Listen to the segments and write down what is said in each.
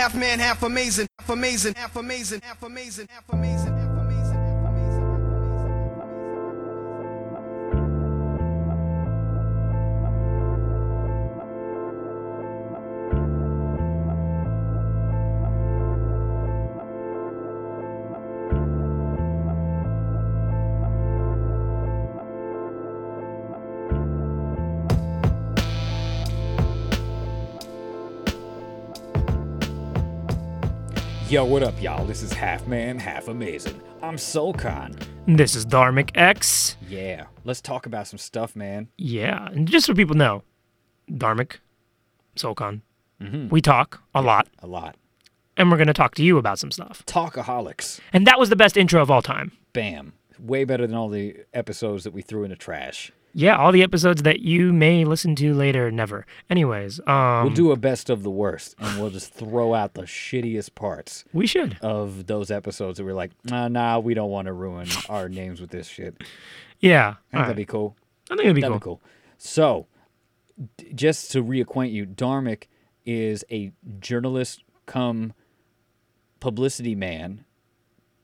half man, half amazing, half amazing, half amazing, half amazing, half amazing, Yo, what up, y'all? This is Half Man, Half Amazing. I'm Soul Khan. This is Dharmic X. Yeah, let's talk about some stuff, man. Yeah, and just so people know, Dharmic, Soul Khan, Mm-hmm. we talk a lot, A lot. and we're going to talk to you about some stuff. Talkaholics. And that was the best intro of all time. Bam. Way better than all the episodes that we threw in the trash. Yeah, all the episodes that you may listen to later, never. Anyways, um, We'll do a best of the worst, and we'll just throw out the shittiest parts we should. of those episodes that we're like, nah, nah, we don't want to ruin our names with this shit. I think Yeah, that'd be cool. I think it'd be That'd cool. be cool. So, d- just to reacquaint you, Dharmic is a journalist come publicity man.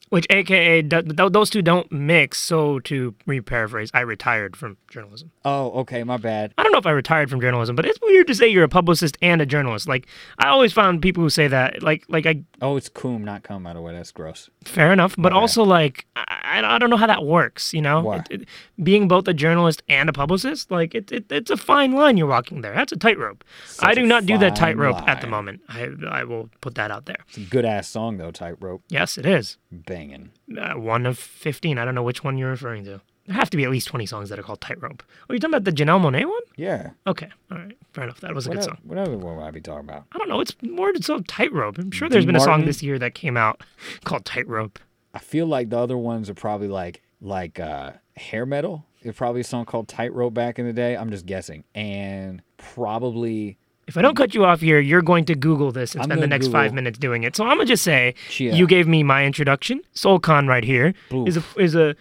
Which, AKA, th- th- those two don't mix. So, to re-paraphrase, I retired from journalism. Oh, okay, my bad. I don't know if I retired from journalism, but it's weird to say you're a publicist and a journalist. Like, I always found people who say that, like, like I Oh, it's coom, not cum. By the way, that's gross. Fair enough, but bad. also like I, I don't know how that works. You know? It- it- being both a journalist and a publicist, like it, it, it's a fine line you're walking there. That's a tightrope. I do not do that tightrope at the moment. I I will put that out there. It's a good ass song though. Tightrope, Yes, it is banging. uh, one of fifteen. I don't know which one you're referring to. There have to be at least twenty songs that are called tightrope. Oh, you talking about the Janelle Monáe one? Yeah. Okay, all right, fair enough. That was a What, good song. what other one would I be talking about? I don't know. It's more so tightrope. I'm sure there's been a song this year that came out called tightrope. I feel like the other ones are probably like like uh, hair metal. There's probably a song called Tightrope back in the day. I'm just guessing, and probably If I don't cut you off here, you're going to Google this and I'm spend the next five minutes doing it. So I'm gonna just say you gave me my introduction. Soul Khan right here is a is a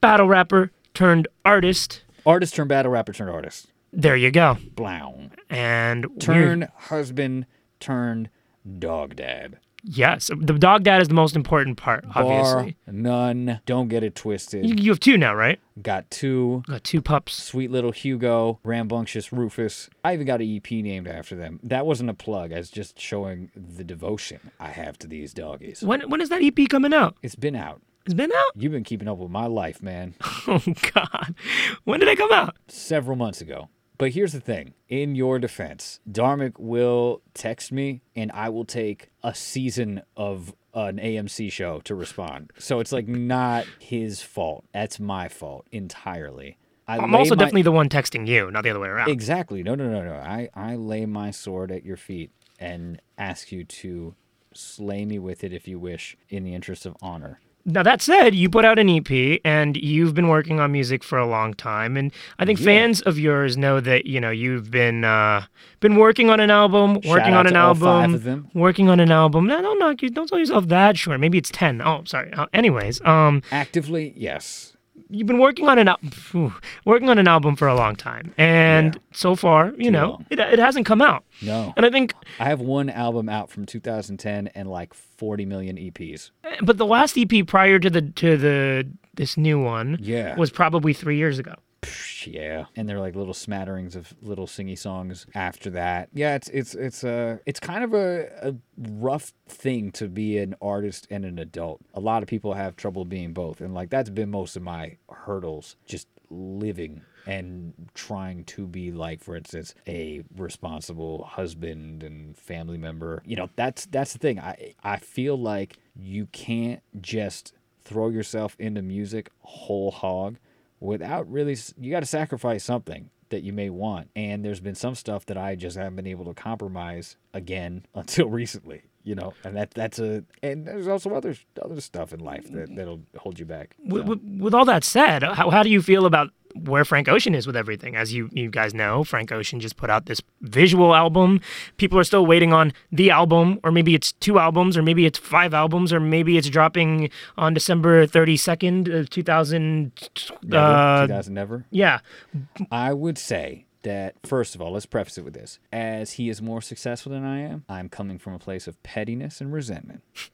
battle rapper turned artist. artist turned battle rapper turned artist. There you go. Blown. And Turn husband turned dog dad. Yes, the dog dad is the most important part. Bar Obviously, none. Don't get it twisted. you, you have two now, right? Got two. Got two pups. Sweet little Hugo, Rambunctious Rufus. I even got an EP named after them. That wasn't a plug. I was just showing the devotion I have to these doggies. When when is that EP coming out? It's been out. It's been out. You've been keeping up with my life, man. Oh God, when did it come out? Several months ago. But here's the thing in your defense, Dharmic will text me and I will take a season of an AMC show to respond. So it's like not his fault. That's my fault entirely. I I'm also my- definitely the one texting you, not the other way around. Exactly. No, no, no, no. I, I lay my sword at your feet and ask you to slay me with it if you wish, in the interest of honor. Now that said, you put out an EP and you've been working on music for a long time, and I think Yeah. fans of yours know that you know you've been uh, been working on an album, working out on an album, five of them. working on an album. No, don't knock you. Don't tell yourself that short. Maybe it's ten. Oh, sorry. Uh, anyways, um, Actively, yes. You've been working on an al- working on an album for a long time, and Yeah. so far, you Too know, long. it it hasn't come out. No. And I think, I have one album out from 2010 and like 40 million EPs. but the last EP prior to the to the this new one Yeah. was probably three years ago. Psh, Yeah. And they're like little smatterings of little singy songs after that. Yeah, it's it's it's a it's kind of a, a rough thing to be an artist and an adult. A lot of people have trouble being both. And like that's been most of my hurdles just living and trying to be like for instance a responsible husband and family member. You know, that's that's the thing. I I feel like you can't just throw yourself into music whole hog without really you got to sacrifice something that you may want. And there's been some stuff that i just haven't been able to compromise again until recently you know and that that's a and there's also other other stuff in life that that'll hold you back With, with, with all that said, how, how do you feel about where Frank Ocean is with everything? As you, you guys know, Frank Ocean just put out this visual album. People are still waiting on the album, or maybe it's two albums, or maybe it's five albums, or maybe it's dropping on December 32nd of 2000. Never, Uh, 2000 never yeah. i would say that first of all, let's preface it with this: as he is more successful than I am, I'm coming from a place of pettiness and resentment.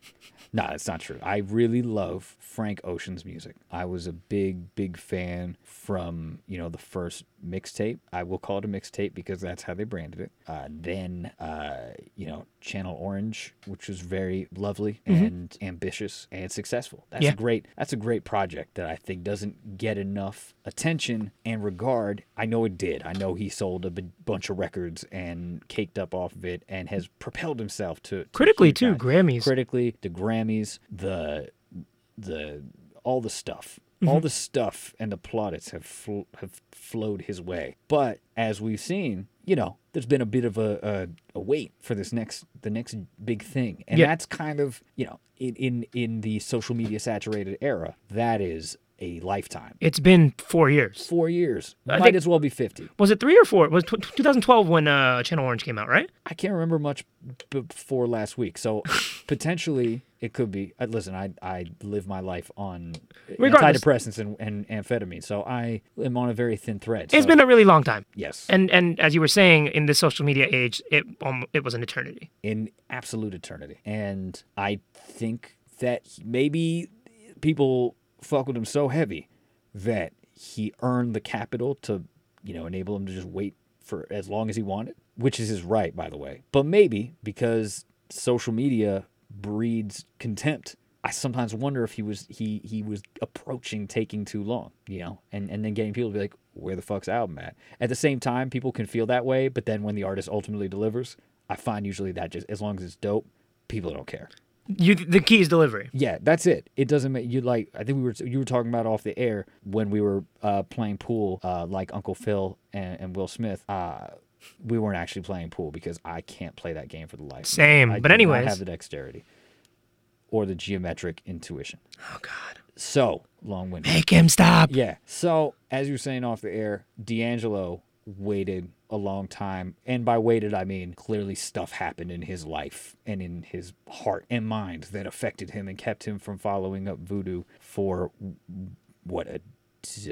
No, that's not true. I really love Frank Ocean's music. I was a big, big fan from you know the first mixtape. I will call it a mixtape because that's how they branded it. Uh, then uh, you know Channel Orange, which was very lovely and ambitious and successful. That's Yeah. a great. That's a great project that I think doesn't get enough attention and regard. I know it did. I know he sold a b- bunch of records and caked up off of it and has propelled himself to, to Critically, too, heights. Grammys. critically, the Grammys, the the all the stuff, Mm-hmm. all the stuff, and the plaudits have fl- have flowed his way. But as we've seen, you know, there's been a bit of a, a, a wait for this next the next big thing, and Yeah. that's kind of you know in in in the social media saturated era, that is a lifetime. It's been four years. Four years I might think- as well be fifty. Was it three or four? It was tw 2012 when uh, Channel Orange came out, right? I can't remember much before last week, so potentially it could be. Uh, listen, I I live my life on Regardless. antidepressants and, and amphetamine, so I am on a very thin thread. It's so- been a really long time. yes, And and as you were saying, in the social media age, it um, it was an eternity. in absolute eternity, and I think that maybe people fuck with him so heavy that he earned the capital to you know enable him to just wait for as long as he wanted, which is his right, by the way. But maybe because social media breeds contempt. I sometimes wonder if he was he he was approaching taking too long, you know, and and then getting people to be like, where the fuck's album at? At the same time, people can feel that way, but then when the artist ultimately delivers, I find usually that just as long as it's dope, people don't care. You the key is delivery. Yeah, that's it. It doesn't make you like. I think we were you were talking about off the air when we were uh, playing pool, uh, like Uncle Phil and, and Will Smith. Uh, we weren't actually playing pool because I can't play that game for the life. of me. Same, I but anyway, anyways. have the dexterity or the geometric intuition. Oh God. So long winded. Make him stop. Yeah. So as you were saying off the air, D'Angelo waited a long time, and by waited I mean clearly stuff happened in his life and in his heart and mind that affected him and kept him from following up voodoo for what a,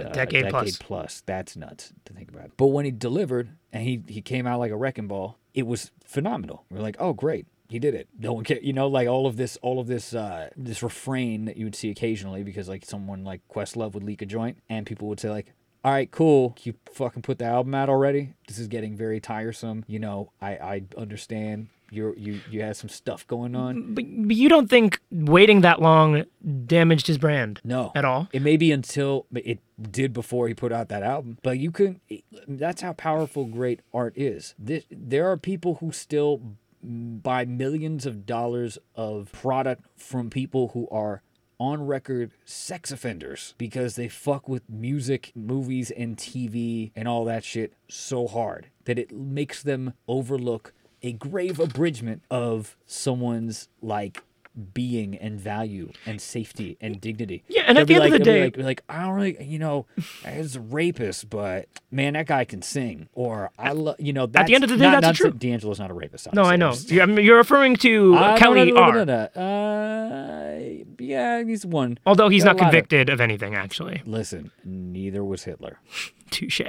uh, decade plus. plus. That's nuts to think about. But when he delivered and he he came out like a wrecking ball, it was phenomenal. We're like, oh great. He did it. No one cared. You know, like all of this, all of this, uh, this refrain that you would see occasionally, because like someone like Questlove would leak a joint, and people would say like, "All right, cool. You fucking put the album out already. This is getting very tiresome. You know, I I understand you're you you had some stuff going on. But, but you don't think waiting that long damaged his brand? No, At all? It may be until it did before he put out that album, but you can. That's how powerful great art is. This, there are people who still buy millions of dollars of product from people who are on record sex offenders because they fuck with music, movies, and TV and all that shit so hard that it makes them overlook a grave abridgment of someone's like being and value and safety and dignity. Yeah, and They'll at the end of the day- like, like, I don't really, you know, he's a rapist, but man, that guy can sing. Or I love, you know, that's, the end of the day, not, that's not true. D'Angelo's not a rapist. No, I know. I'm just- You're, I mean, you're referring to uh, no, Kelly no, no, R. Uh, yeah, he's one. Although he's Got not lot of- convicted of anything, actually. Listen, neither was Hitler. Touche.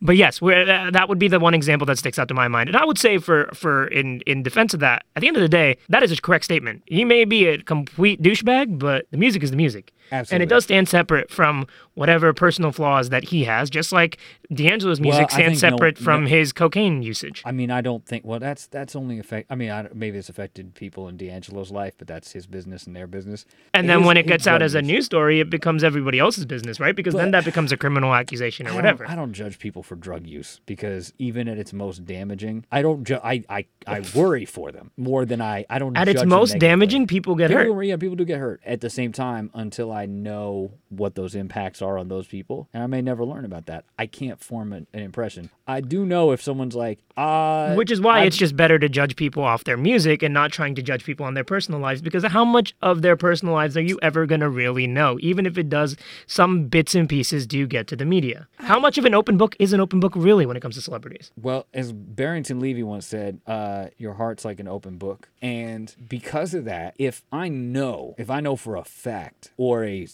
But yes, that that would be the one example that sticks out to my mind. And I would say for for in in defense of that, at the end of the day, that is a correct statement. He may be a complete douchebag, but the music is the music. And it does stand separate from whatever personal flaws that he has, just like D'Angelo's music I stands think no- separate from no- his cocaine usage. I mean, I don't think. Well, that's that's only affect. I mean, I, maybe it's affected people in D'Angelo's life, but that's his business and their business. And then His- when it gets out as a news story, it becomes everybody else's business, right? Because then that becomes a criminal accusation or I don't- I don't judge people for drug use because even at its most damaging, I don't. Ju- I, I I worry for them more than I. I don't. At its judge them most damaging, people get hurt. Yeah, people do get hurt. At the same time, until I know what those impacts are on those people, and I may never learn about that, I can't form an, an impression. I do know if someone's like, uh, Which is why I've- it's just better to judge people off their music and not trying to judge people on their personal lives because how much of their personal lives are you ever going to really know? Even if it does, some bits and pieces do get to the media. How much of an open book is an open book really when it comes to celebrities? Well, as Barrington Levy once said, uh, your heart's like an open book. And because of that, if I know, if I know for a fact or a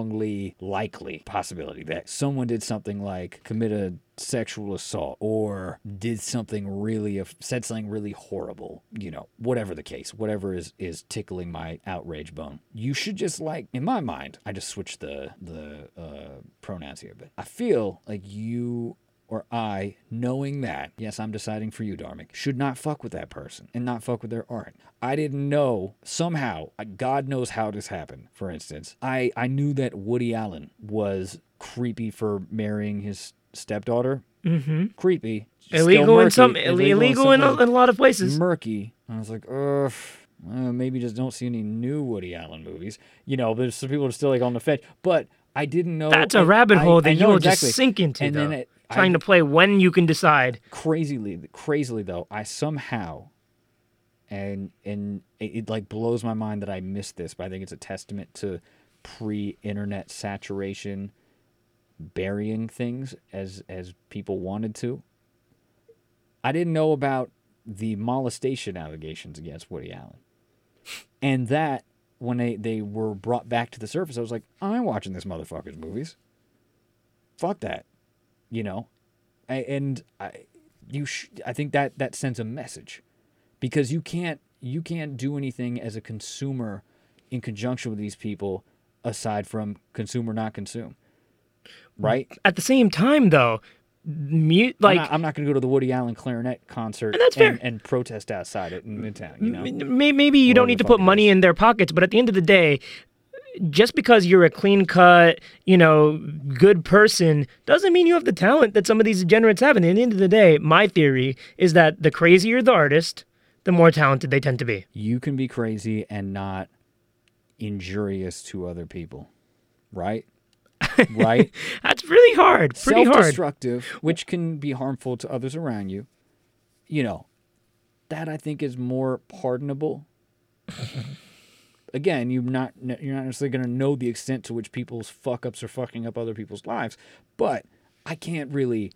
strongly likely possibility that someone did something like commit a sexual assault or did something really said something really horrible you know whatever the case whatever is is tickling my outrage bone. You should just like in my mind i just switched the the uh, pronouns here but i feel like you or I, knowing that, yes, I'm deciding for you, Dharmic, should not fuck with that person and not fuck with their art. I didn't know somehow, uh, God knows how this happened, for instance. I, I knew that Woody Allen was creepy for marrying his stepdaughter. Mm-hmm. Creepy. Illegal in some illegal, in, a, in a lot of places. murky. I was like, ugh. Uh, maybe just don't see any new Woody Allen movies. You know, there's some people are still like on the fence, but I didn't know. That's a I- rabbit I- hole I that know you'll exactly. just sink into. And though. then it, I- trying to play when you can decide. crazily crazily though i somehow and and it, it like blows my mind that i missed this but i think it's a testament to pre-internet saturation burying things as as people wanted to. I didn't know about the molestation allegations against woody allen. And that when they they were brought back to the surface i was like I'm watching this motherfucker's movies. Fuck that you know I, and I, you, sh- I think that that sends a message, because you can't you can't do anything as a consumer in conjunction with these people aside from consumer not consume, right? At the same time, though, mute like I'm not, not going to go to the Woody Allen clarinet concert And that's fair. and, protest outside it in Midtown. You know, May- maybe you don't need to put money is. in their pockets, but at the end of the day, just because you're a clean cut, you know, good person doesn't mean you have the talent that some of these degenerates have. And at the end of the day, my theory is that the crazier the artist, the more talented they tend to be. you can be crazy and not injurious to other people, right? right? That's really hard. Pretty hard. self-destructive, which can be harmful to others around you. You know, that I think is more pardonable. Again, you're not you're not necessarily going to know the extent to which people's fuck ups are fucking up other people's lives, but I can't really.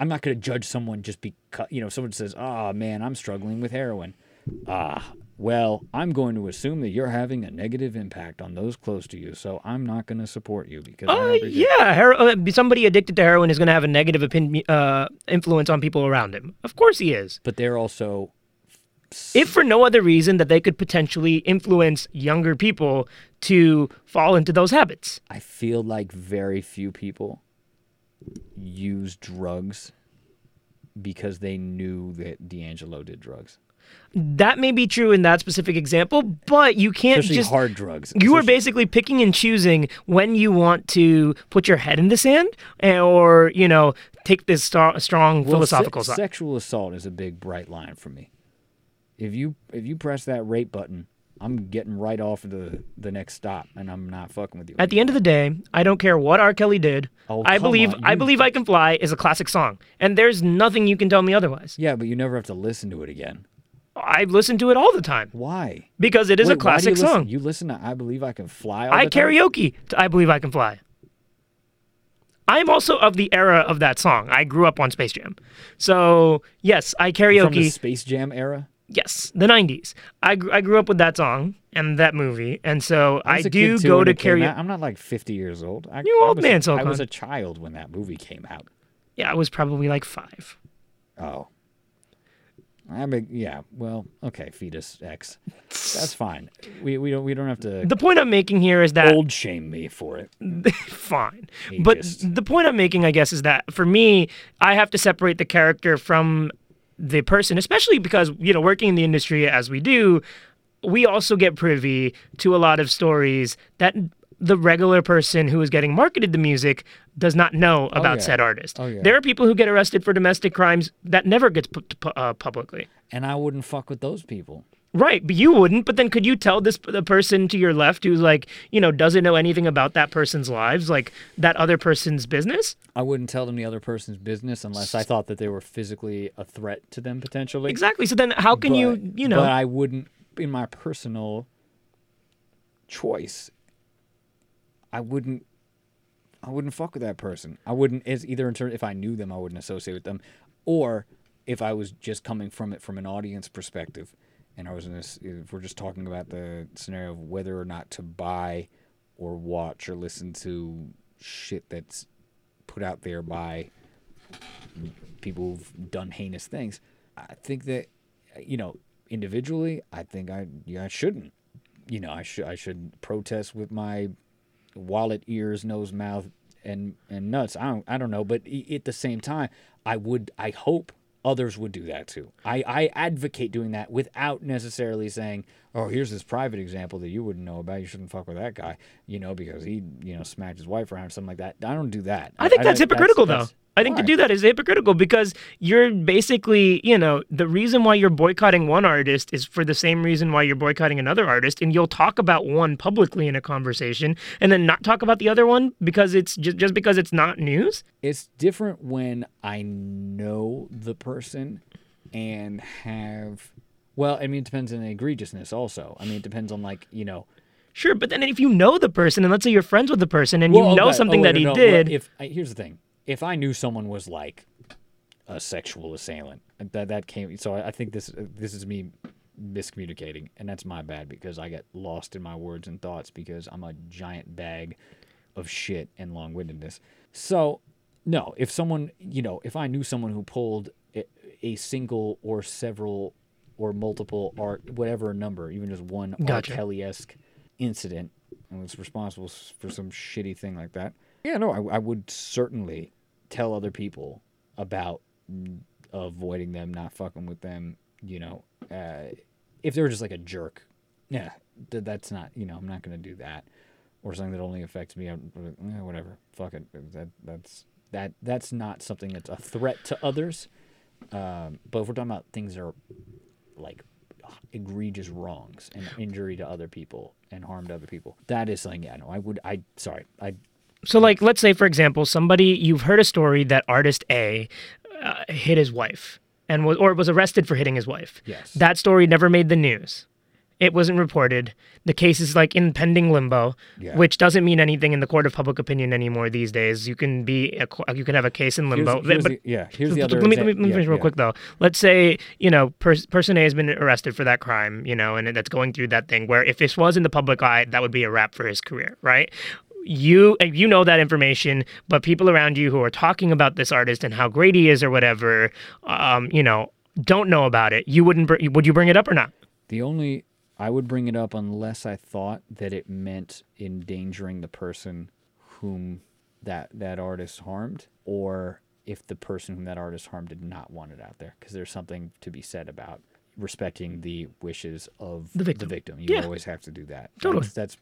I'm not going to judge someone just because you know someone says, "Ah, man, I'm struggling with heroin." Ah, well, I'm going to assume that you're having a negative impact on those close to you, so I'm not going to support you because I Uh, yeah, hero- somebody addicted to heroin is going to have a negative opin- uh, influence on people around him. Of course he is. but they're also If for no other reason that they could potentially influence younger people to fall into those habits. I feel like very few people use drugs because they knew that D'Angelo did drugs, That may be true in that specific example, but you can't especially just. hard drugs. You are basically picking and choosing when you want to put your head in the sand eh, or, you know, take this strong Well, philosophical se- side. Sexual assault is a big bright line for me. If you if you press that rate button, I'm getting right off the the next stop, and I'm not fucking with you. At the end of the day, I don't care what R. Kelly did. Oh, I believe on, I believe I Can Fly is a classic song. And there's nothing you can tell me otherwise. yeah, but you never have to listen to it again. I listen to it all the time Why? because it is Wait, a classic you listen- song. You listen to "I Believe I Can Fly." All I the time? karaoke to I Believe I Can Fly. I'm also of the era of that song. I grew up on Space Jam. So, yes, I from the karaoke. Space Jam era. Yes, the 90s. I, gr- I grew up with that song and that movie. And so I, a do go to karaoke. I'm not like 50 years old. I, You I old was man, a, I was a child when that movie came out. Yeah, I was probably like five. Oh. I mean, yeah. Well, okay, fetus X. That's fine. We we don't we don't have to The point I'm making here is that old shame me for it. fine. But the point I'm making, I guess, is that for me, I have to separate the character from the person, especially because, you know, working in the industry as we do, we also get privy to a lot of stories that the regular person who is getting marketed the music does not know about yeah. said artist. Oh, yeah. There are people who get arrested for domestic crimes that never gets put uh, publicly. And I wouldn't fuck with those people. Right, but you wouldn't. But then, could you tell this the person to your left who's like, you know, doesn't know anything about that person's lives, like that other person's business? I wouldn't tell them the other person's business unless I thought that they were physically a threat to them potentially. Exactly. So then, how can you, But- you know, But I wouldn't, in my personal choice, I wouldn't. I wouldn't fuck with that person. I wouldn't. It's either in terms if I knew them, I wouldn't associate with them, or if I was just coming from it from an audience perspective, and I was in this. If we're just talking about the scenario of whether or not to buy, or watch or listen to shit that's put out there by people who've done heinous things. I think that you know individually, I think I yeah I shouldn't. You know, I should I should protest with my wallet, ears, nose, mouth, and and nuts. I don't I don't know, but at the same time, I would I hope others would do that too. I I advocate doing that without necessarily saying, "Oh, here's this private example that you wouldn't know about. You shouldn't fuck with that guy," you know, because he you know smacked his wife around or something like that. I don't do that. I think that's hypocritical, though. that's- I think to do that is hypocritical because you're basically, you know, the reason why you're boycotting one artist is for the same reason why you're boycotting another artist, and you'll talk about one publicly in a conversation and then not talk about the other one because it's just just because it's not news. It's different when I know the person and have. Well, I mean, it depends on the egregiousness. Also, I mean, it depends on like you know. Sure, but then if you know the person and let's say you're friends with the person and you know okay, something oh, that no, he no, well, did, If I, here's the thing, if I knew someone was like a sexual assailant, that that came. So I, I think this this is me miscommunicating, and that's my bad because I get lost in my words and thoughts because I'm a giant bag of shit and long-windedness. So no, if someone you know, if I knew someone who pulled a, a single or several or multiple art whatever number, even just one Gotcha. R. Kelly esque incident and was responsible for some shitty thing like that. Yeah, no, I, I would certainly tell other people about avoiding them, not fucking with them. You know, uh, if they were just like a jerk, yeah, th- that's not. You know, I'm not gonna do that. Or something that only affects me. I'm, eh, whatever. Fuck it. That that's that that's not something that's a threat to others. Um, but if we're talking about things that are like egregious wrongs and injury to other people and harm to other people. That is something. Yeah, no, I would. I sorry. I So, like, let's say, for example, somebody you've heard a story that artist A uh, hit his wife and was or was arrested for hitting his wife. Yes. That story never made the news. It wasn't reported. The case is like in pending limbo, Yeah. which doesn't mean anything in the court of public opinion anymore these days. You can be a, you can have a case in limbo. here's but the, yeah. Here's the other. let me, let me, let me yeah, finish real yeah. quick though. Let's say you know pers- person A has been arrested for that crime, you know, and that's going through that thing. Where if this was in the public eye, that would be a wrap for his career, right? You you know that information, but people around you who are talking about this artist and how great he is or whatever, um, you know, don't know about it. You wouldn't. br- Would you bring it up or not? The only I would bring it up unless I thought that it meant endangering the person whom that that artist harmed, or if the person whom that artist harmed did not want it out there, because there's something to be said about respecting the wishes of The victim. The You Yeah. always have to do that. Totally. That's, that's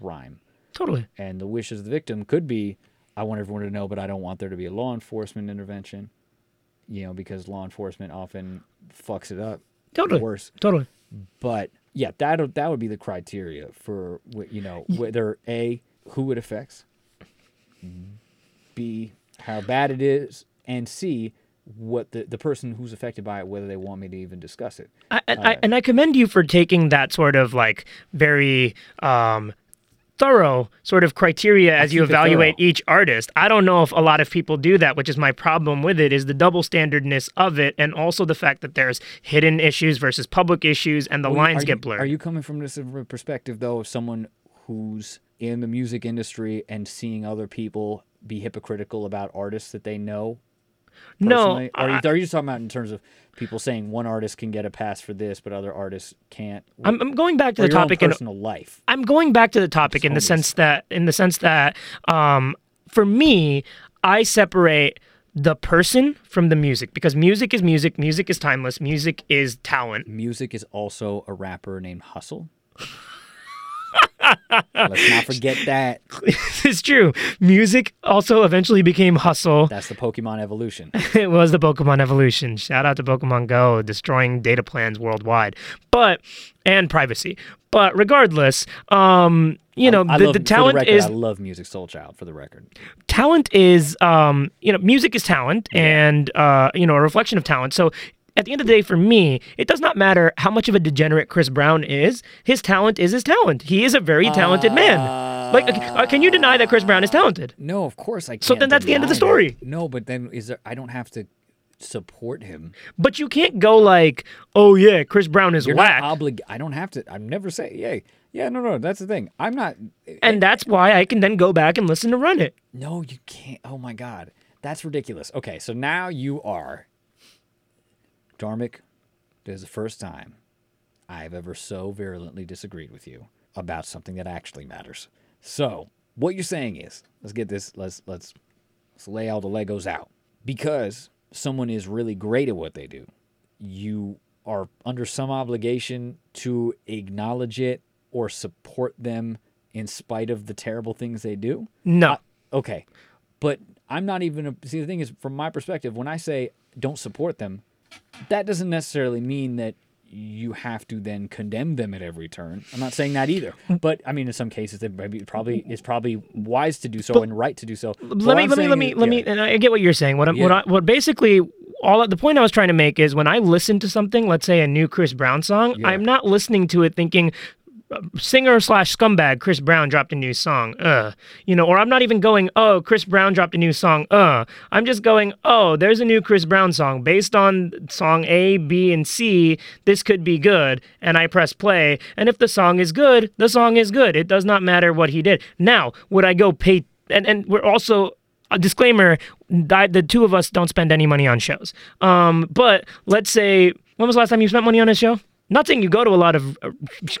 prime. Totally. And the wishes of the victim could be, I want everyone to know, but I don't want there to be a law enforcement intervention. You know, because law enforcement often fucks it up. Totally. Worse Totally. but yeah, that that would be the criteria for you know whether a who it affects, b how bad it is, and c what the the person who's affected by it whether they want me to even discuss it. I, and I, and I commend you for taking that sort of like very um, thorough sort of criteria as you evaluate each artist. I don't know if a lot of people do that, which is my problem with it, is the double standardness of it, and also the fact that there's hidden issues versus public issues, and the Well, lines get you- blurred. Are you coming from this perspective though of someone who's in the music industry and seeing other people be hypocritical about artists that they know? No, personally? Or you, I- are you just talking about in terms of people saying one artist can get a pass for this, but other artists can't? I'm, I'm going back to the topic in personal life. I'm going back to the topic in the sense that in the sense that um, for me, I separate the person from the music because music is music, music is timeless, music is talent. Music is also a rapper named Husel. Let's not forget that. it's true. Music also eventually became hustle. That's the Pokemon evolution. it was the Pokemon evolution. Shout out to Pokemon Go, destroying data plans worldwide, but and privacy. But regardless, um, you know, I the, love, the talent record, is I love Musiq Soulchild. For the record, talent is um you know music is talent and uh you know a reflection of talent so at the end of the day for me it does not matter how much of a degenerate chris brown is his talent is his talent he is a very talented man like uh, can you deny that chris brown is talented no, of course I can't. So then that's the end of the story. that. No, but then is there? I don't have to support him. but you can't go like oh yeah chris brown is You're whack oblig. I don't have to. I'm never say. Yay. Yeah. No. No. That's the thing. I'm not. and that's why i can then go back and listen to run it No, you can't. Oh my God. That's ridiculous. Okay, so now you are. Dharmic, this is the first time I've ever so virulently disagreed with you about something that actually matters. So, what you're saying is, let's get this, let's let's let's lay all the Legos out. Because someone is really great at what they do, you are under some obligation to acknowledge it or support them in spite of the terrible things they do. No. Okay. But I'm not even a, see the thing is from my perspective when I say don't support them, that doesn't necessarily mean that you have to then condemn them at every turn. I'm not saying that either. But I mean in some cases it maybe probably it's probably wise to do so and right to do so. But let me let me let me let yeah. me and I get what you're saying. What I'm, what I, what basically all the point I was trying to make is when I listen to something, let's say a new Chris Brown song, Yeah. I'm not listening to it thinking singer slash scumbag Chris Brown dropped a new song, uh, you know, or I'm not even going, oh, Chris Brown dropped a new song, uh. I'm just going, oh, there's a new Chris Brown song based on song A, B, and C. This could be good, and I press play, and if the song is good, the song is good. It does not matter what he did. Now, would I go pay? And and we're also a disclaimer that the two of us don't spend any money on shows. Um, but let's say, when was the last time you spent money on a show? Not saying you go to a lot of uh,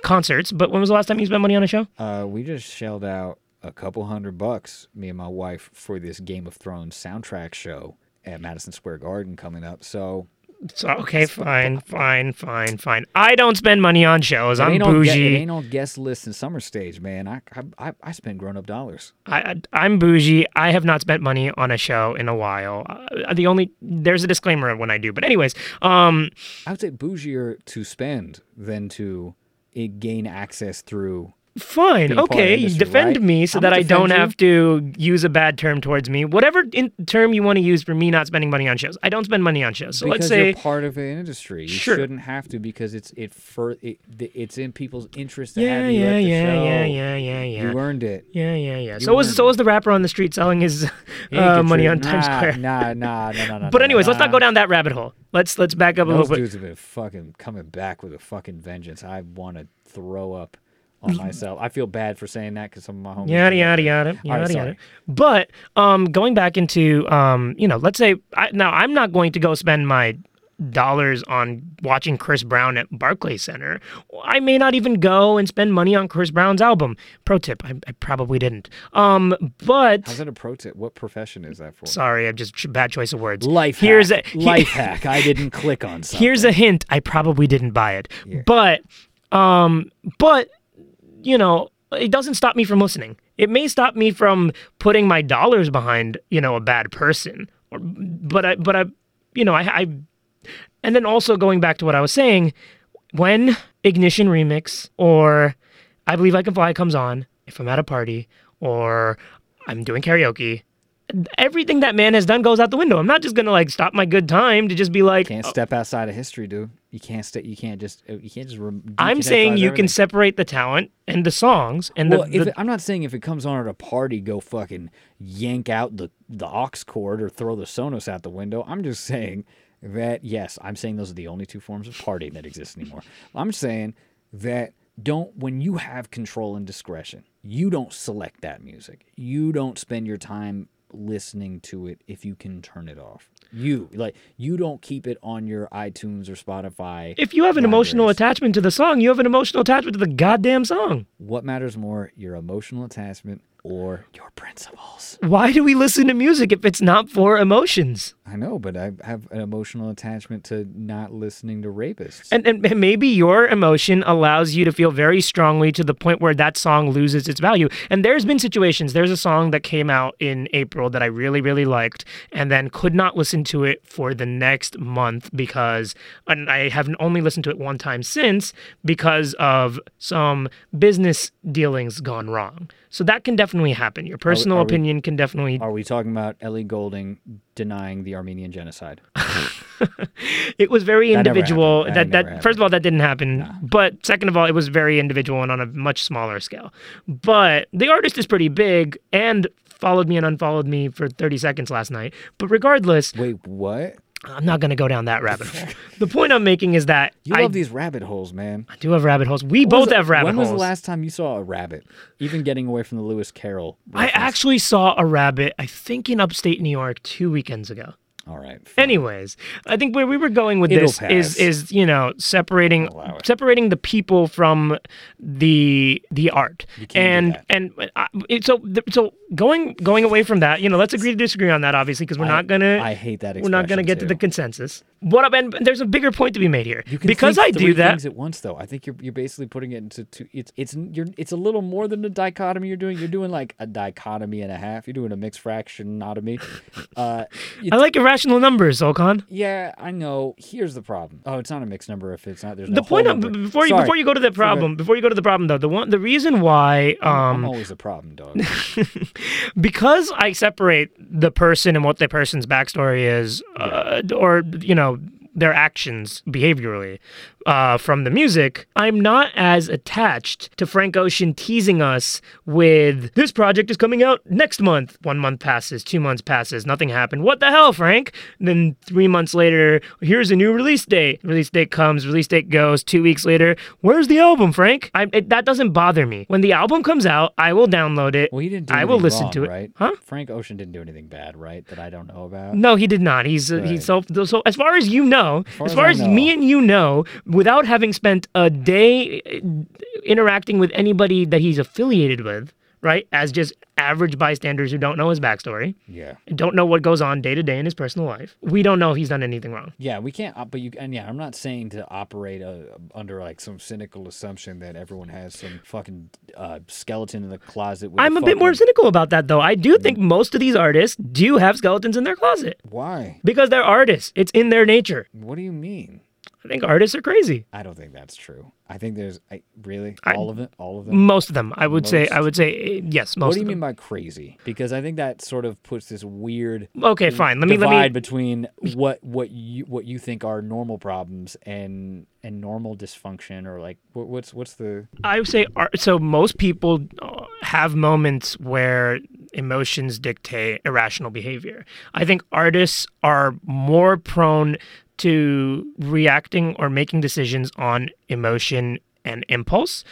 concerts, but when was the last time you spent money on a show? Uh, we just shelled out a couple hundred bucks, me and my wife, for this Game of Thrones soundtrack show at Madison Square Garden coming up. So So okay, fine, fine, fine, fine. I don't spend money on shows. I'm ain't on gue- it bougie. ain't on guest list and summer stage, man. I I, I, I spend grown up dollars. I, I- I'm bougie. I have not spent money on a show in a while. Uh, the only there's a disclaimer when I do, but anyways, um, I would say bougier to spend than to eh, gain access through. Fine. being part of the Okay. Industry, defend right? me so I'ma that I don't you. have to use a bad term towards me. Whatever in- term you want to use for me not spending money on shows. I don't spend money on shows. So because let's say you're part of an industry. You Sure. shouldn't have to because it's it for it, it's in people's interest to yeah, have you yeah, at the yeah, show. yeah, yeah, yeah, yeah. You earned it. yeah, yeah, yeah. You So was earned so was the rapper on the street selling his uh, money on Times Square. Nah, nah, nah, nah, nah. But nah, anyways, let's not go down that rabbit hole. Let's let's back up a Those little bit. dudes have been fucking coming back with a fucking vengeance. I want to throw up on myself. I feel bad for saying that because some of my homies. Yada yada yada yada right, yada. sorry. But um, going back into um, you know, let's say I, now I'm not going to go spend my dollars on watching Chris Brown at Barclays Center. I may not even go and spend money on Chris Brown's album. Pro tip: I, I probably didn't. Um, but How's that a pro tip? What profession is that for? sorry, I'm just bad choice of words. Life Here's hack. a life hack. I didn't click on something. Here's a hint: I probably didn't buy it, Yeah. but um, but you know, it doesn't stop me from listening. It may stop me from putting my dollars behind you know a bad person, or but I but I you know I I and then also going back to what I was saying, when Ignition Remix or I Believe I Can Fly comes on, if I'm at a party or I'm doing karaoke. Everything that man has done goes out the window. I'm not just gonna like stop my good time to just be like, can't uh, step outside of history, dude. You can't stay. You can't just. You can't just. I'm saying you can separate the talent and the songs and Well, the, if the it, I'm not saying if it comes on at a party, go fucking yank out the the aux cord or throw the Sonos out the window. I'm just saying that yes, I'm saying those are the only two forms of partying that exist anymore. I'm saying that don't when you have control and discretion, you don't select that music. You don't spend your time listening to it if you can turn it off. You like you don't keep it on your iTunes or Spotify. if you have an emotional attachment to the song, you have an emotional attachment to the goddamn song. What matters more, your emotional attachment or your principles? Why do we listen to music if it's not for emotions? I know, but I have an emotional attachment to not listening to rapists. And, and maybe your emotion allows you to feel very strongly to the point where that song loses its value. And there's been situations, there's a song that came out in April that I really, really liked, and then could not listen to it for the next month because, and I haven't only listened to it one time since because of some business dealings gone wrong. So that can definitely happen. Your personal are we- opinion can definitely. Are we talking about Ellie Goulding denying the Armenian genocide? It was very That individual. happened. That That that, first of all, that didn't happen. But second of all, it was very individual and on a much smaller scale. But the artist is pretty big and followed me and unfollowed me for 30 seconds last night. But regardless, Wait, what? I'm not going to go down that rabbit hole. The point I'm making is that You I love these rabbit holes, man. I do have rabbit holes. We When both have rabbit when holes. When was the last time you saw a rabbit? Even getting away from the Lewis Carroll. I actually saw a rabbit, I think in upstate New York, two weekends ago. All right. fine. Anyways, I think where we were going with It'll this is pass. is you know separating separating the people from the the art You can't do and and uh, so so going going away from that you know let's agree to disagree on that obviously because we're I- not gonna I hate that we're not gonna get to the consensus what up and there's a bigger point to be made here You can because I do that things at once, though. I think you're you're basically putting it into two. It's it's you're it's a little more than a dichotomy. You're doing you're doing like a dichotomy and a half. You're doing a mixed fractionotomy. Uh, I like irrational numbers Okan yeah, I know. Here's the problem. Oh, it's not a mixed number if it's not. There's no the point of, before you Sorry. before you go to the problem before you go to the problem though the one the reason why I'm, um I'm always a problem, dog. because I separate the person and what the person's backstory is, uh, or you know their actions behaviorally uh, from the music, I'm not as attached to Frank Ocean teasing us with this project is coming out next month. One month passes, two months passes, nothing happened. What the hell, Frank? then three months later, here's a new release date. Release date comes, release date goes. Two weeks later, where's the album, Frank? I, it, that doesn't bother me. When the album comes out, I will download it. Well, he didn't. Do I will listen wrong, to it. right? Huh? Frank Ocean didn't do anything bad, right? That I don't know about. No, he did not. He's uh, Right. he's so so. As far as you know, far as as far as know. me and you know, without having spent a day uh, interacting with anybody that he's affiliated with, right? As just average bystanders who don't know his backstory, Yeah. don't know what goes on day to day in his personal life, we don't know if he's done anything wrong. Yeah, we can't. But you and yeah, I'm not saying to operate uh under like some cynical assumption that everyone has some fucking uh, skeleton in the closet. I'm a bit more cynical about that, though. I do think most of these artists do have skeletons in their closet Why? because they're artists. It's in their nature. What do you mean? I think artists are crazy. I don't think that's true. I think there's I, really I- all of it, all of them. Most of them, I would say. I would say uh, yes. Most of them. What do you mean by crazy? Because I think that sort of puts this weird Okay, fine. Let me divide let me between what what you what you think are normal problems and and normal dysfunction or like what, what's what's the I would say art, so. Most people uh, have moments where emotions dictate irrational behavior. I think artists are more prone to reacting or making decisions on emotion and impulse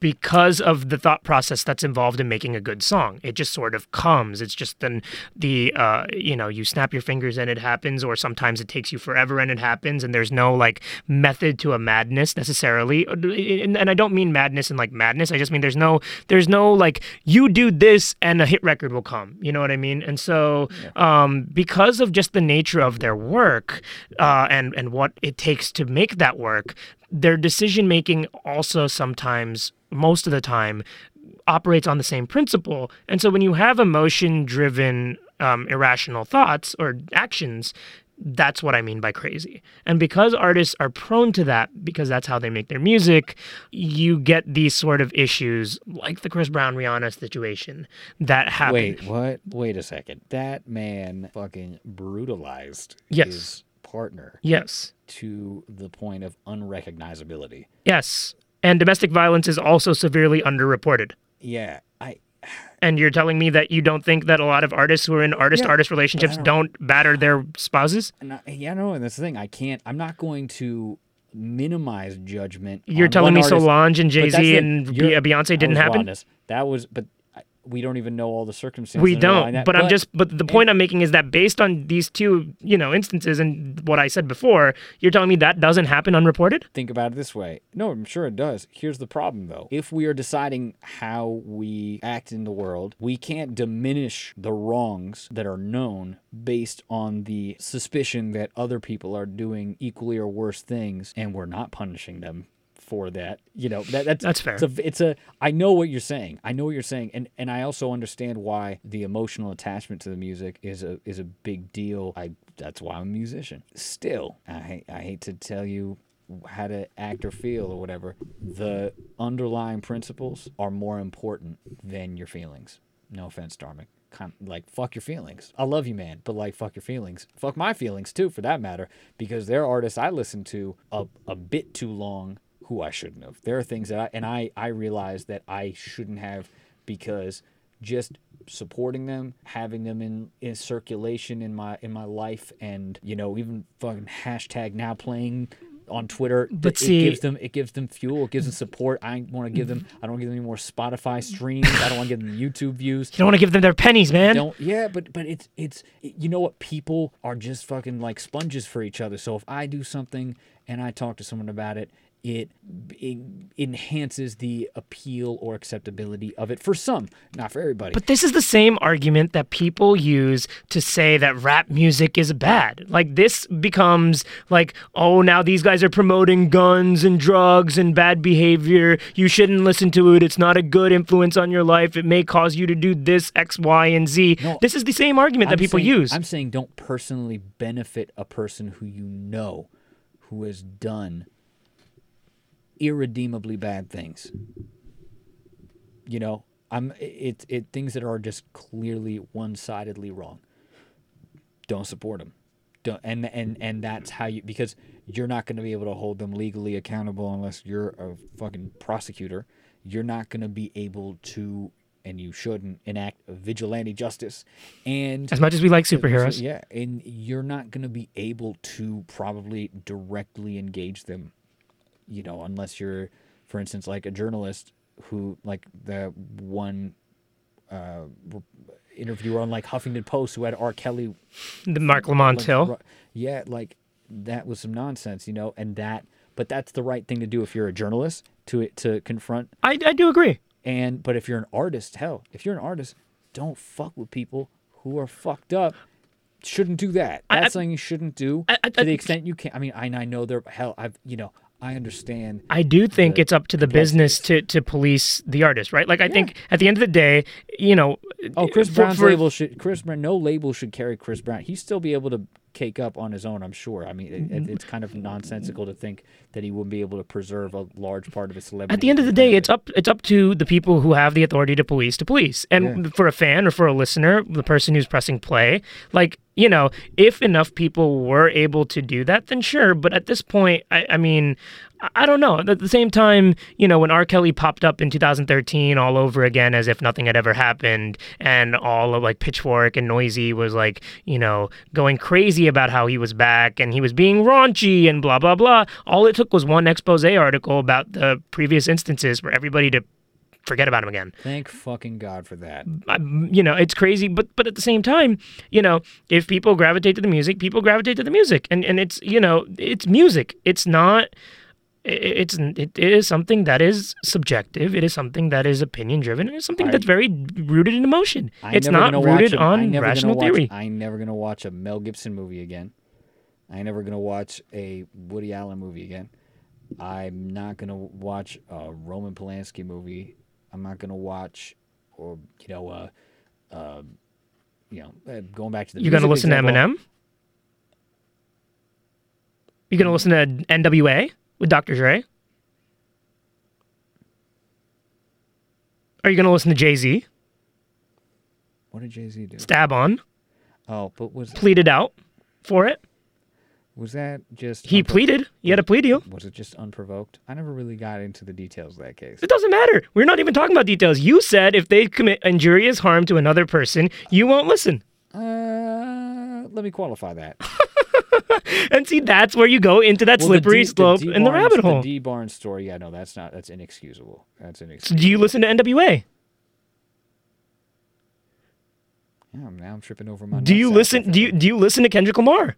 because of the thought process that's involved in making a good song. It just sort of comes. It's just then the uh, you know you snap your fingers and it happens, or sometimes it takes you forever and it happens, and there's no like method to a madness necessarily. And, and I don't mean madness in like madness. I just mean there's no there's no like you do this and a hit record will come. You know what I mean? And so um, because of just the nature of their work uh, and and what it takes to make that work, their decision making also sometimes most of the time operates on the same principle and so when you have emotion driven um, irrational thoughts or actions that's what i mean by crazy and because artists are prone to that because that's how they make their music you get these sort of issues like the chris brown rihanna situation that happened. Wait, what? Wait a second. That man fucking brutalized Yes. his partner yes to the point of unrecognizability. yes and domestic violence is also severely underreported Yeah, I And you're telling me that you don't think that a lot of artists who are in artist artist relationships don't- don't batter their spouses? and I, yeah, no, and that's the thing. I can't. I'm not going to minimize judgment. You're telling me artist, Solange and Jay Z and Beyonce didn't happen? honest. That was, but we don't even know all the circumstances. We don't. that, But I'm just. But the point I'm making is that based on these two, you know, instances and what I said before, you're telling me that doesn't happen unreported? think about it this way. No, I'm sure it does. Here's the problem though. If we are deciding how we act in the world, we can't diminish the wrongs that are known based on the suspicion that other people are doing equally or worse things and we're not punishing them for that. You know, that, that's That's fair. It's a, it's a I know what you're saying. I know what you're saying and and I also understand why the emotional attachment to the music is a is a big deal. I that's why I'm a musician. Still, I hate, I hate to tell you how to act or feel or whatever. The underlying principles are more important than your feelings. No offense, Dharmic. Kind like fuck your feelings. I love you, man, but like fuck your feelings. Fuck my feelings too, for that matter, because there are artists I listen to a, a bit too long who I shouldn't have. There are things that I and I I realize that I shouldn't have because just supporting them, having them in, in circulation in my in my life, and you know even fucking hashtag now playing on Twitter. But it see- gives them it gives them fuel, it gives them support. I want to give them. I don't give them any more Spotify streams. I don't want to give them YouTube views. You don't want to give them their pennies, man. Don't yeah, but but it's it's you know what people are just fucking like sponges for each other. So if I do something and I talk to someone about it, it, it enhances the appeal or acceptability of it for some, not for everybody. But this is the same argument that people use to say that rap music is bad. Like this becomes like, oh, now these guys are promoting guns and drugs and bad behavior. You shouldn't listen to it. It's not a good influence on your life. It may cause you to do this X, Y, and Z. No, this is the same argument that I'm people saying- use. I'm saying don't personally benefit a person who you know who has done irredeemably bad things. You know, I'm it it things that are just clearly one-sidedly wrong. Don't support them. Don't and and and that's how you because you're not going to be able to hold them legally accountable unless you're a fucking prosecutor. You're not going to be able to and you shouldn't enact vigilante justice and as much as we like superheroes. yeah, and you're not going to be able to probably directly engage them, you know, unless you're, for instance, like a journalist who, like the one uh, interviewer on like Huffington Post who had R. Kelly. The Marc Lamont like, Hill. Yeah, like that was some nonsense, you know, and that, but that's the right thing to do if you're a journalist to to confront I, I do agree. and but if you're an artist, hell, if you're an artist, don't fuck with people who are fucked up. Shouldn't do that. That's I- something you shouldn't do I- to the extent you can. I mean, I, I know they're hell. I've you know I understand. I do think the it's up to the business to, to police the artist, right? Like I think at the end of the day, you know. Oh, Chris for- Brown's for- label should Chris Brown. No label should carry Chris Brown. He'd still be able to cake up on his own. I'm sure. I mean, it, it- it's kind of mm-hmm. nonsensical to think that he wouldn't be able to preserve a large part of his celebrity. At the end of the day, it's up it's up to the people who have the authority to police to police. And Yeah. for a fan or for a listener, the person who's pressing play, like you know, if enough people were able to do that, then sure. But at this point, I, I mean, I- don't know. At the same time, you know, when R. Kelly popped up in 2013 all over again as if nothing had ever happened, and all of like Pitchfork and Noisey was like, you know, going crazy about how he was back and he was being raunchy and blah, blah, blah. All it took was one expose article about the previous instances for everybody to forget about him again. Thank fucking God for that. I, you know, it's crazy, but but at the same time, you know, if people gravitate to the music, people gravitate to the music, and and it's you know, it's music. It's not. i- It's it is something that is subjective. It is something that is opinion driven. It's something that's very rooted in emotion. I it's not rooted a- I on rational watch- theory. I ain't never gonna watch a Mel Gibson movie again. I ain't never gonna watch a Woody Allen movie again. I'm not gonna watch a Roman Polanski movie. I'm not gonna watch, or you know, uh, uh, you know, uh, going back to the. You're gonna listen to Eminem. You're gonna listen to N.W.A. with Dr. Dre. Are you gonna listen to Jay Z? What did Jay Z do? Stab on. Oh, but was pleaded out for it. Was that just He unpro- pleaded. He had a plea deal. Was it just unprovoked? I never really got into the details of that case. It doesn't matter. We're not even talking about details. You said if they commit injurious harm to another person, you won't listen. Uh, let me qualify that. And see, that's where you go into that Well, the slippery D- slope D in the rabbit hole. The Dee Barnes story, yeah, no, that's not. That's inexcusable. That's So inexcusable. do you listen to NWA? Yeah, now I'm tripping over my. Do you listen? Do you do you listen to Kendrick Lamar?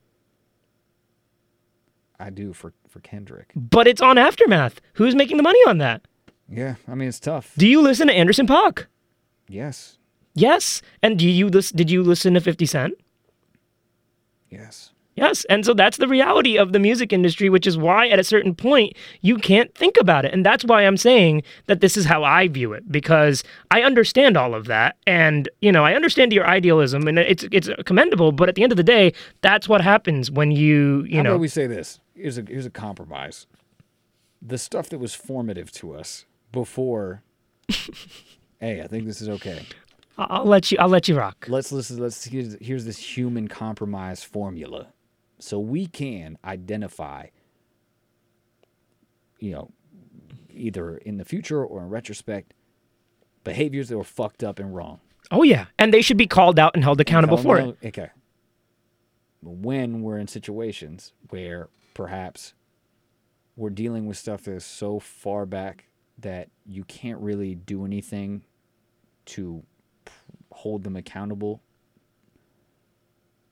I do for for Kendrick. But it's on Aftermath. Who's making the money on that? Yeah, I mean it's tough. Do you listen to Anderson Paak? Yes, Yes. And do you lis- Did you listen to Fifty Cent? yes. Yes. And so that's the reality of the music industry, which is why at a certain point you can't think about it. And that's why I'm saying that this is how I view it, because I understand all of that. And, you know, I understand your idealism and it's it's commendable, but at the end of the day, that's what happens when you, you know. How know. we say this? Here's a here's a compromise. The stuff that was formative to us before. hey, I think this is okay. I'll let you I'll let you rock. Let's listen. Let's here's, here's this human compromise formula, so we can identify. You know, either in the future or in retrospect, behaviors that were fucked up and wrong. Oh yeah, and they should be called out and held accountable for it. Okay. When we're in situations where perhaps we're dealing with stuff that is so far back that you can't really do anything to hold them accountable,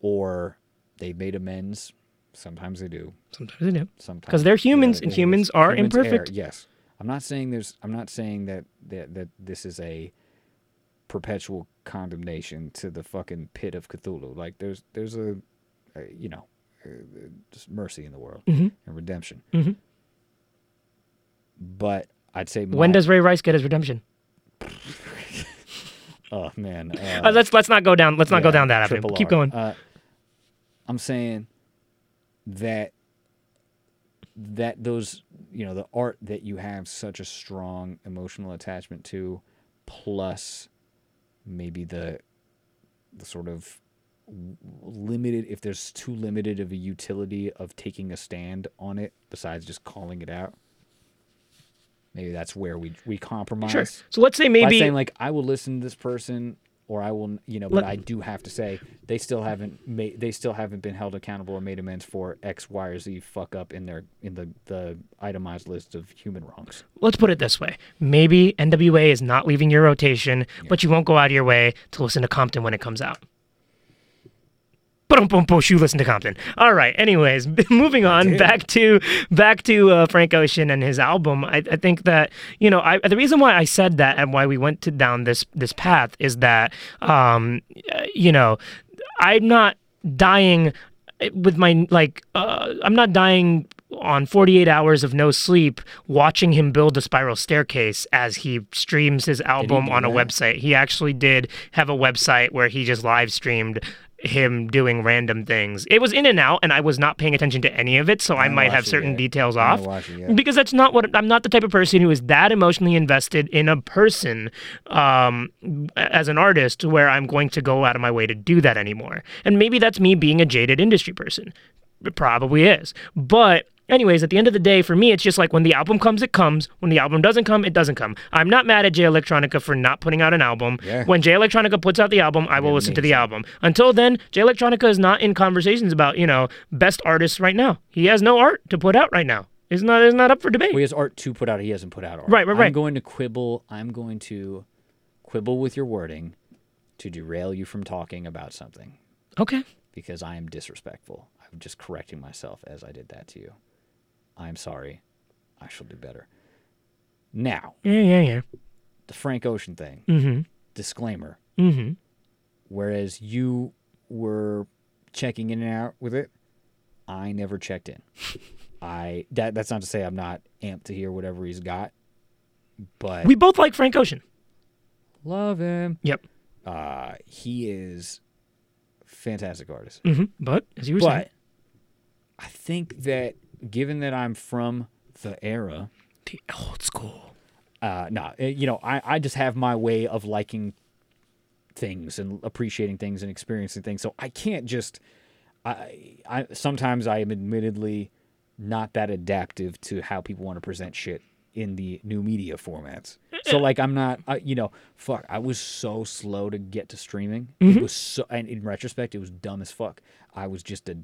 or they've made amends. Sometimes they do. Sometimes they do sometimes because they're humans, and humans are err, imperfect. yes, I'm not saying there's. I'm not saying that that that this is a perpetual condemnation to the fucking pit of Cthulhu. Like there's there's a, a you know, just mercy in the world Mm-hmm. and redemption. Mhm. But I'd say When does Ray Rice get his redemption? oh man Uh, let's let's not go down. Let's not go down that avenue. Keep going. Uh, I'm saying that that those you know the art that you have such a strong emotional attachment to, plus maybe the the sort of limited if there's too limited of a utility of taking a stand on it besides just calling it out. Maybe that's where we we compromise. Sure. So let's say By maybe saying like I will listen to this person or I will you know but Let- I do have to say they still haven't made they still haven't been held accountable or made amends for X Y or Z fuck up in their in the the itemized list of human wrongs. let's put it this way. Maybe NWA is not leaving your rotation, but you won't go out of your way to listen to Compton when it comes out. You listen to Compton. All right. Anyways, moving on back to back to uh, Frank Ocean and his album. I, I think that you know I, the reason why I said that and why we went to down this this path is that um, you know I'm not dying with my like uh, I'm not dying on 48 hours of no sleep watching him build a spiral staircase as he streams his album on a that? website. He actually did have a website where he just live streamed him doing random things. It was in and out and I was not paying attention to any of it, so I haven't might have certain details off. haven't watched it yet. Because that's not what I'm not the type of person who is that emotionally invested in a person um, as an artist where I'm going to go out of my way to do that anymore. And maybe that's me being a jaded industry person. It probably is. But anyways, at the end of the day, for me, it's just like when the album comes, it comes. When the album doesn't come, it doesn't come. I'm not mad at Jay Electronica for not putting out an album. Yeah. When Jay Electronica puts out the album, I will listen to the album. Until then, Jay Electronica is not in conversations about, you know, best artists right now. He has no art to put out right now. It's not it's not up for debate. Well, he has art to put out. He hasn't put out art. Right, right, right. I'm going to quibble. I'm going to quibble with your wording to derail you from talking about something Okay. because I am disrespectful. I'm just correcting myself as I did that to you. I'm sorry. I shall do better. Now, Yeah, yeah, yeah. the Frank Ocean thing. Mm-hmm. Disclaimer. Mm-hmm. Whereas you were checking in and out with it, I never checked in. I that that's not to say I'm not amped to hear whatever he's got, but We both like Frank Ocean. love him. Yep. Uh, he is fantastic artist. Mm-hmm. But as you were saying, I think that given that I'm from the era, the old school. uh, no, eh, you know, I, I just have my way of liking things and appreciating things and experiencing things. So I can't just, I, I sometimes I am admittedly not that adaptive to how people want to present shit in the new media formats. So like I'm not, uh, you know, fuck. I was so slow to get to streaming. It was so, and in retrospect, it was dumb as fuck. I was just a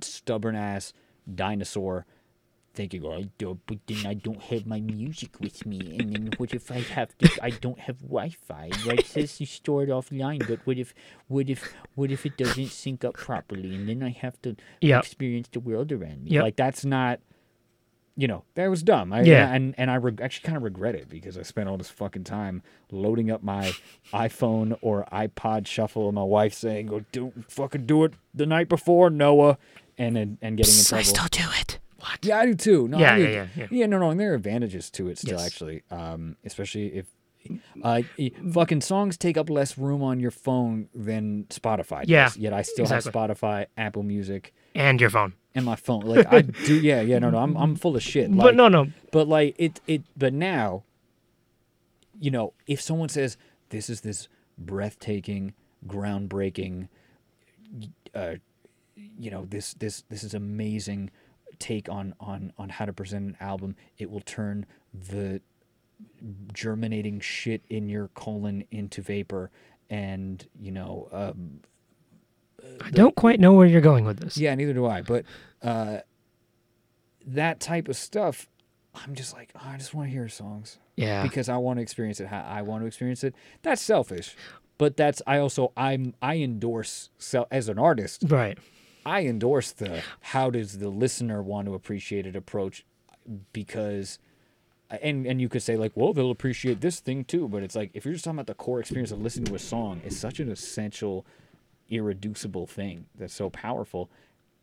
stubborn ass dinosaur thinking, oh, I don't, but then I don't have my music with me, and then what if I have to? I don't have Wi-Fi. Well, it says you store it offline, but what if, what if, what if it doesn't sync up properly, and then I have to Yep. experience the world around me? Yep. Like that's not, you know, that was dumb. I, Yeah. and and I reg- actually kind of regret it because I spent all this fucking time loading up my iPhone or iPod Shuffle, and my wife saying, oh, "Go do fucking do it the night before, Noah," and and, and getting in trouble. I still do it. What? Yeah, I do too. No, Yeah, I yeah, do. yeah, yeah. no, no, and there are advantages to it still, Yes. actually. Um, especially if uh, fucking songs take up less room on your phone than Spotify. Does. Yeah, Yet I still exactly. have Spotify, Apple Music, And your phone. and my phone. Like I do. Yeah, yeah. No, no. I'm I'm full of shit. but no, no. but like it it but now you know if someone says this is this breathtaking groundbreaking uh you know this this this is amazing take on on on how to present an album it will turn the germinating shit in your colon into vapor and you know, um, I don't quite know where you're going with this. yeah, neither do I. But uh, that type of stuff, I'm just like, oh, I just want to hear songs Yeah. because I want to experience it how I want to experience it. That's selfish, but that's I also I'm I endorse sel- as an artist. right. I endorse the how does the listener want to appreciate it approach because and and you could say like well they'll appreciate this thing too but it's like if you're just talking about the core experience of listening to a song it's such an essential irreducible thing that's so powerful.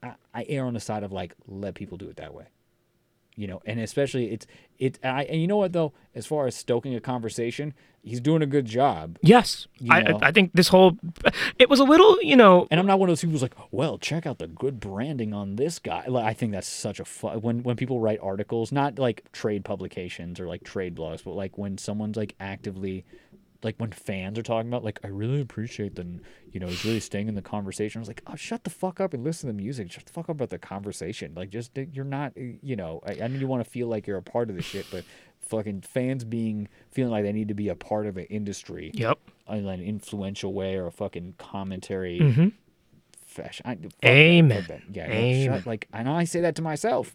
I, I err on the side of like let people do it that way you know and especially it's it I and you know what though as far as stoking a conversation he's doing a good job Yes. You I, know. I I think this whole it was a little, you know, And I'm not one of those people who's like, well, check out the good branding on this guy. Like, I think that's such a fun when when people write articles, not like trade publications or like trade blogs, but like when someone's like actively, like when fans are talking about, like, I really appreciate the, you know, he's really staying in the conversation. I was like, oh, shut the fuck up and listen to the music. Shut the fuck up about the conversation. Like, just you're not, you know, I, I know you want to feel like you're a part of the shit, but fucking fans being feeling like they need to be a part of an industry yep. in an influential way or a fucking commentary Mhm. fashion. I, Amen. That. Yeah, Amen. shut, like I know I say that to myself.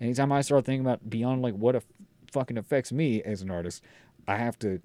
Anytime I start thinking about beyond like what it fucking affects me as an artist, I have to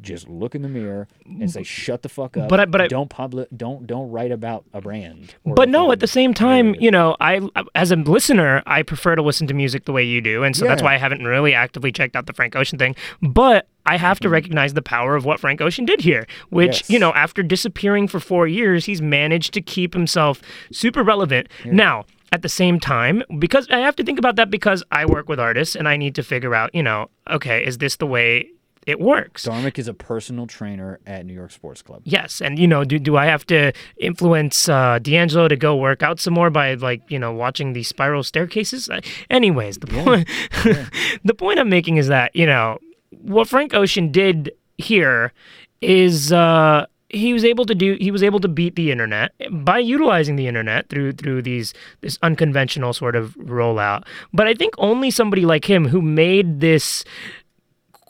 just look in the mirror and say, "Shut the fuck up." But I- but I- don't public, don't don't write about a brand. But no, at the same time, you know, I as a listener, I prefer to listen to music the way you do, and so that's why I haven't really actively checked out the Frank Ocean thing. But I have Mm-hmm. to recognize the power of what Frank Ocean did here, which Yes. you know, after disappearing for four years, he's managed to keep himself super relevant. Now. At the same time, because I have to think about that because I work with artists and I need to figure out, you know, okay, is this the way it works? Dharmic is a personal trainer at New York Sports Club. Yes, and you know, do do I have to influence uh, D'Angelo to go work out some more by like you know watching these spiral staircases? Anyways, the point the point I'm making is that you know what Frank Ocean did here is uh, he was able to do he was able to beat the internet by utilizing the internet through through these this unconventional sort of rollout. But I think only somebody like him who made this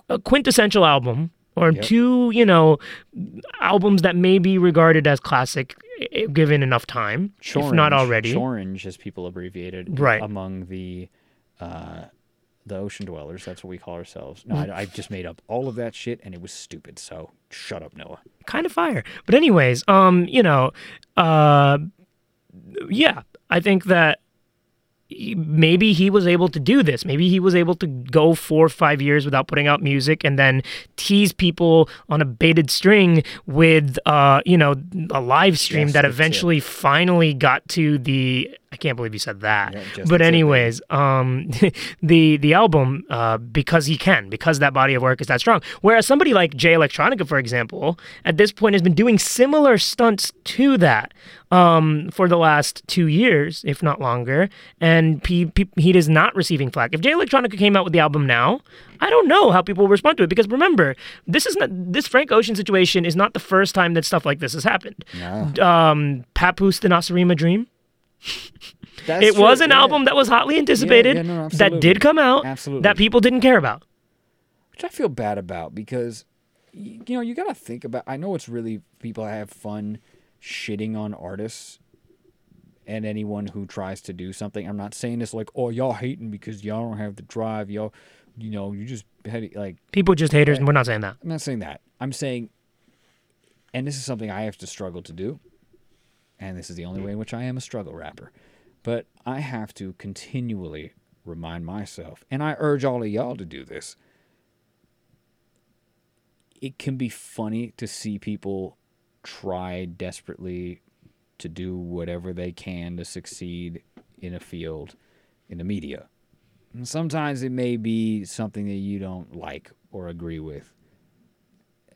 a quintessential album or Yep. two, you know, albums that may be regarded as classic given enough time, if not already. Chorange, as people abbreviated, Right. among the uh, the ocean dwellers. That's what we call ourselves. No, Mm. I, I just made up all of that shit, and it was stupid. So shut up, Noah. kind of fire. But anyways, um, you know, uh, yeah, I think that maybe he was able to do this. Maybe he was able to go four or five years without putting out music and then tease people on a baited string with, uh, you know, a live stream Just that eventually finally got to the. I can't believe you said that. Yeah, just the tip, but anyways, um, the the album uh, because he can because that body of work is that strong. Whereas somebody like Jay Electronica, for example, at this point has been doing similar stunts to that um, for the last two years, if not longer, and he, he is not receiving flack. If Jay Electronica came out with the album now, I don't know how people will respond to it because remember, this is not this Frank Ocean situation is not the first time that stuff like this has happened. No, Um, Papoose the Nacirema Dream. That's It true, was an yeah. album that was hotly anticipated yeah, no, that did come out Absolutely. that people didn't care about. which I feel bad about because you know you gotta think about. I know it's really people have fun shitting on artists and anyone who tries to do something. I'm not saying this like, oh y'all hating because y'all don't have the drive. Y'all, you know, you just had like. People just haters, and we're not saying that. I'm not saying that. I'm saying, and this is something I have to struggle to do, and this is the only way in which I am a struggle rapper. But I have to continually remind myself, and I urge all of y'all to do this. It can be funny to see people try desperately to do whatever they can to succeed in a field in the media. And sometimes it may be something that you don't like or agree with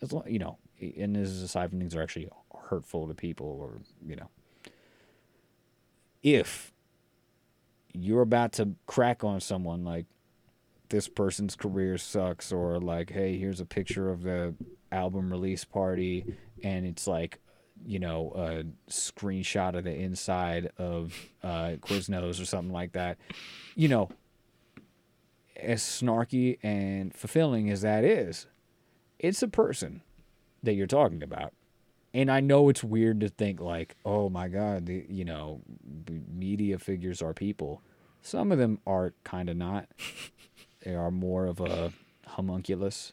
as long, you know, and this is aside from things that are actually hurtful to people or, you know, if you're about to crack on someone like this person's career sucks or like, hey, here's a picture of the album release party and it's like, you know, a screenshot of the inside of uh, Quiznos or something like that, you know, as snarky and fulfilling as that is, it's a person that you're talking about. And I know it's weird to think like, oh my god, the, you know, media figures are people. Some of them are kind of not. they are more of a homunculus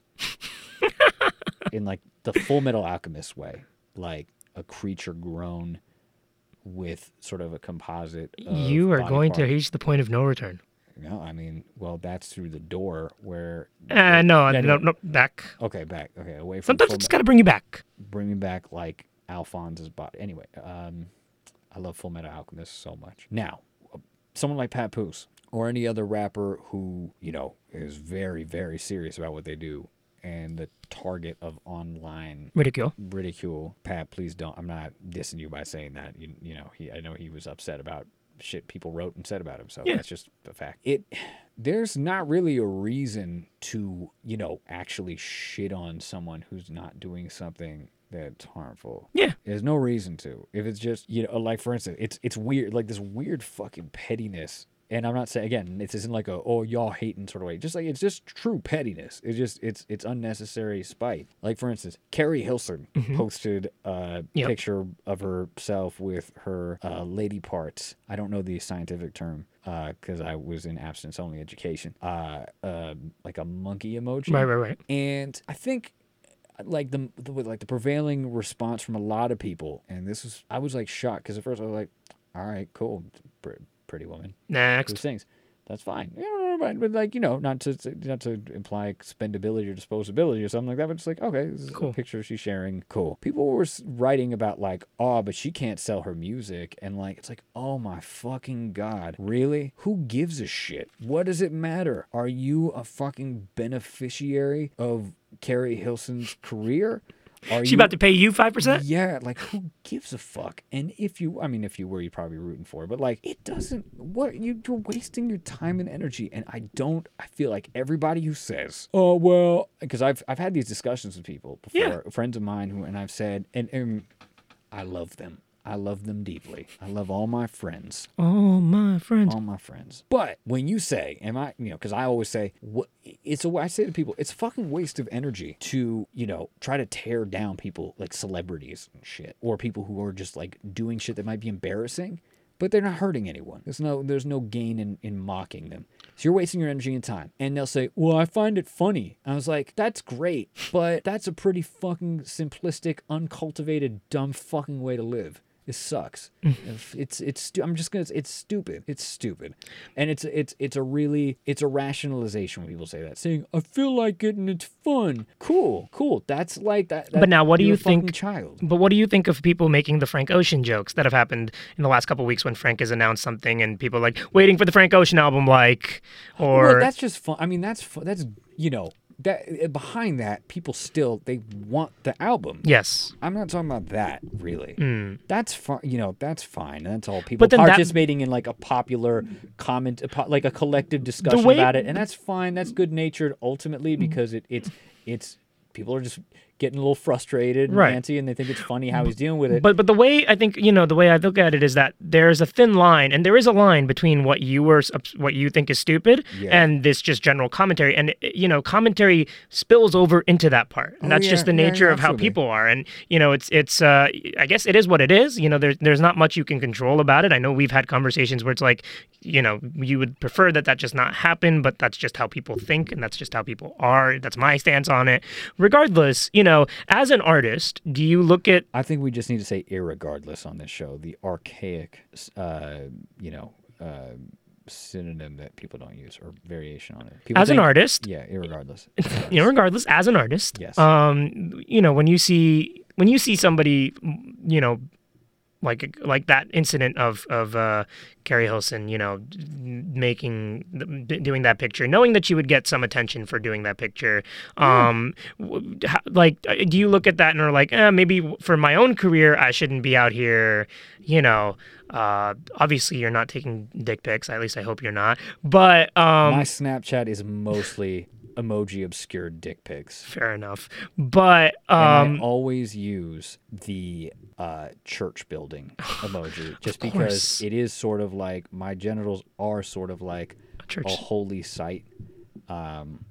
in like the Fullmetal Alchemist way, like a creature grown with sort of a composite. of you are going to parts. reach the point of no return. No, I mean, well, that's through the door where. Uh, no, no, no. no, back. Okay, back. Okay, away from. Sometimes it's got to bring you back. bring me back like Alphonse's body. Anyway, um, I love Fullmetal Alchemist so much. Now, someone like Papoose or any other rapper who you know is very, very serious about what they do and the target of online Ridicule. ridicule. Pat, please don't. I'm not dissing you by saying that. You, you know, he. I know he was upset about shit people wrote and said about him. So Yeah. that's just a fact. It. There's not really a reason to, you know, actually shit on someone who's not doing something that's harmful. Yeah. There's no reason to. If it's just, you know, like for instance, it's it's weird, like this weird fucking pettiness. And I'm not saying again, this isn't like a oh y'all hating sort of way. Just like it's just true pettiness. It's just it's it's unnecessary spite. Like for instance, Keri Hilson posted a Yep. picture of herself with her uh, lady parts. I don't know the scientific term because I was in abstinence only education. Uh, uh, like a monkey emoji. Right, right, right. And I think like the, the like the prevailing response from a lot of people, and this was I was like shocked because at first I was like, all right, cool, pretty woman who Next. things. That's fine. You know, but, but like you know, not to not to imply expendability or disposability or something like that, but just like okay, this is Cool. a picture she's sharing. Cool. People were writing about like, oh, but she can't sell her music, and like it's like, oh my fucking god, really? Who gives a shit? What does it matter? Are you a fucking beneficiary of Keri Hilson's career? Are She you about to pay you 5%? yeah, like who gives a fuck? And if you, I mean, if you were, you'd probably be rooting for. it, But like, it doesn't. What you, you're wasting your time and energy. And I don't. I feel like everybody who says, "Oh well," because I've I've had these discussions with people before, Yeah. friends of mine who, and I've said, and, and I love them. I love them deeply. I love all my friends Oh, my friend. all my friends. But when you say, am I, you know, because I always say, what it's a, I say to people, it's a fucking waste of energy to, you know, try to tear down people like celebrities and shit, or people who are just like doing shit that might be embarrassing, but they're not hurting anyone. There's no, there's no gain in in mocking them. So you're wasting your energy and time. And they'll say, well, I find it funny. I was like, that's great, but that's a pretty fucking simplistic, uncultivated, dumb fucking way to live. It sucks. Mm. It's it's stu- I'm just gonna it's stupid. It's stupid, and it's it's it's a really it's a rationalization when people say that, saying I feel like it and it's fun. Cool, cool. That's like that. that But now what do you think- Child. But what do you think of people making the Frank Ocean jokes that have happened in the last couple of weeks when Frank has announced something and people are like waiting for the Frank Ocean album, like, or well, that's just fun. I mean, that's fu- that's you know that eh, behind that people still they want the album. yes, I'm not talking about that really. Hmm. That's fine. You know, that's fine. That's all people then that- participating in like a popular comment, like a collective discussion way- about it, and that's fine. That's good natured ultimately because it, it's it's people are just getting a little frustrated and Right. antsy, and they think it's funny how he's dealing with it. But but the way I think you know the way I look at it is that there's a thin line, and there is a line between what you were what you think is stupid Yeah. and this just general commentary, and you know commentary spills over into that part, and Oh, that's just the nature yeah, of how people are, and you know it's it's uh, I guess it is what it is. You know there's there's not much you can control about it. I know we've had conversations where it's like you know you would prefer that that just not happen, but that's just how people think, and that's just how people are. That's my stance on it. Regardless, you know, as an artist, do you look at I think we just need to say irregardless on this show. The archaic, uh, you know, uh, synonym that people don't use or variation on it. People as an artist, Yeah, irregardless. you know, regardless, as an artist, Yes. um, you know, when you see when you see somebody, you know, like like that incident of of uh, Keri Hilson, you know, making doing that picture, knowing that you would get some attention for doing that picture, um, w- how- like, uh, do you look at that and are like, eh, maybe for my own career, I shouldn't be out here, you know. Uh, obviously, you're not taking dick pics. At least I hope you're not. But um, My Snapchat is mostly emoji obscured dick pics. fair enough. But um, I always use the uh, church building emoji just course. because it is sort of like my genitals are sort of like church. a holy site. Um,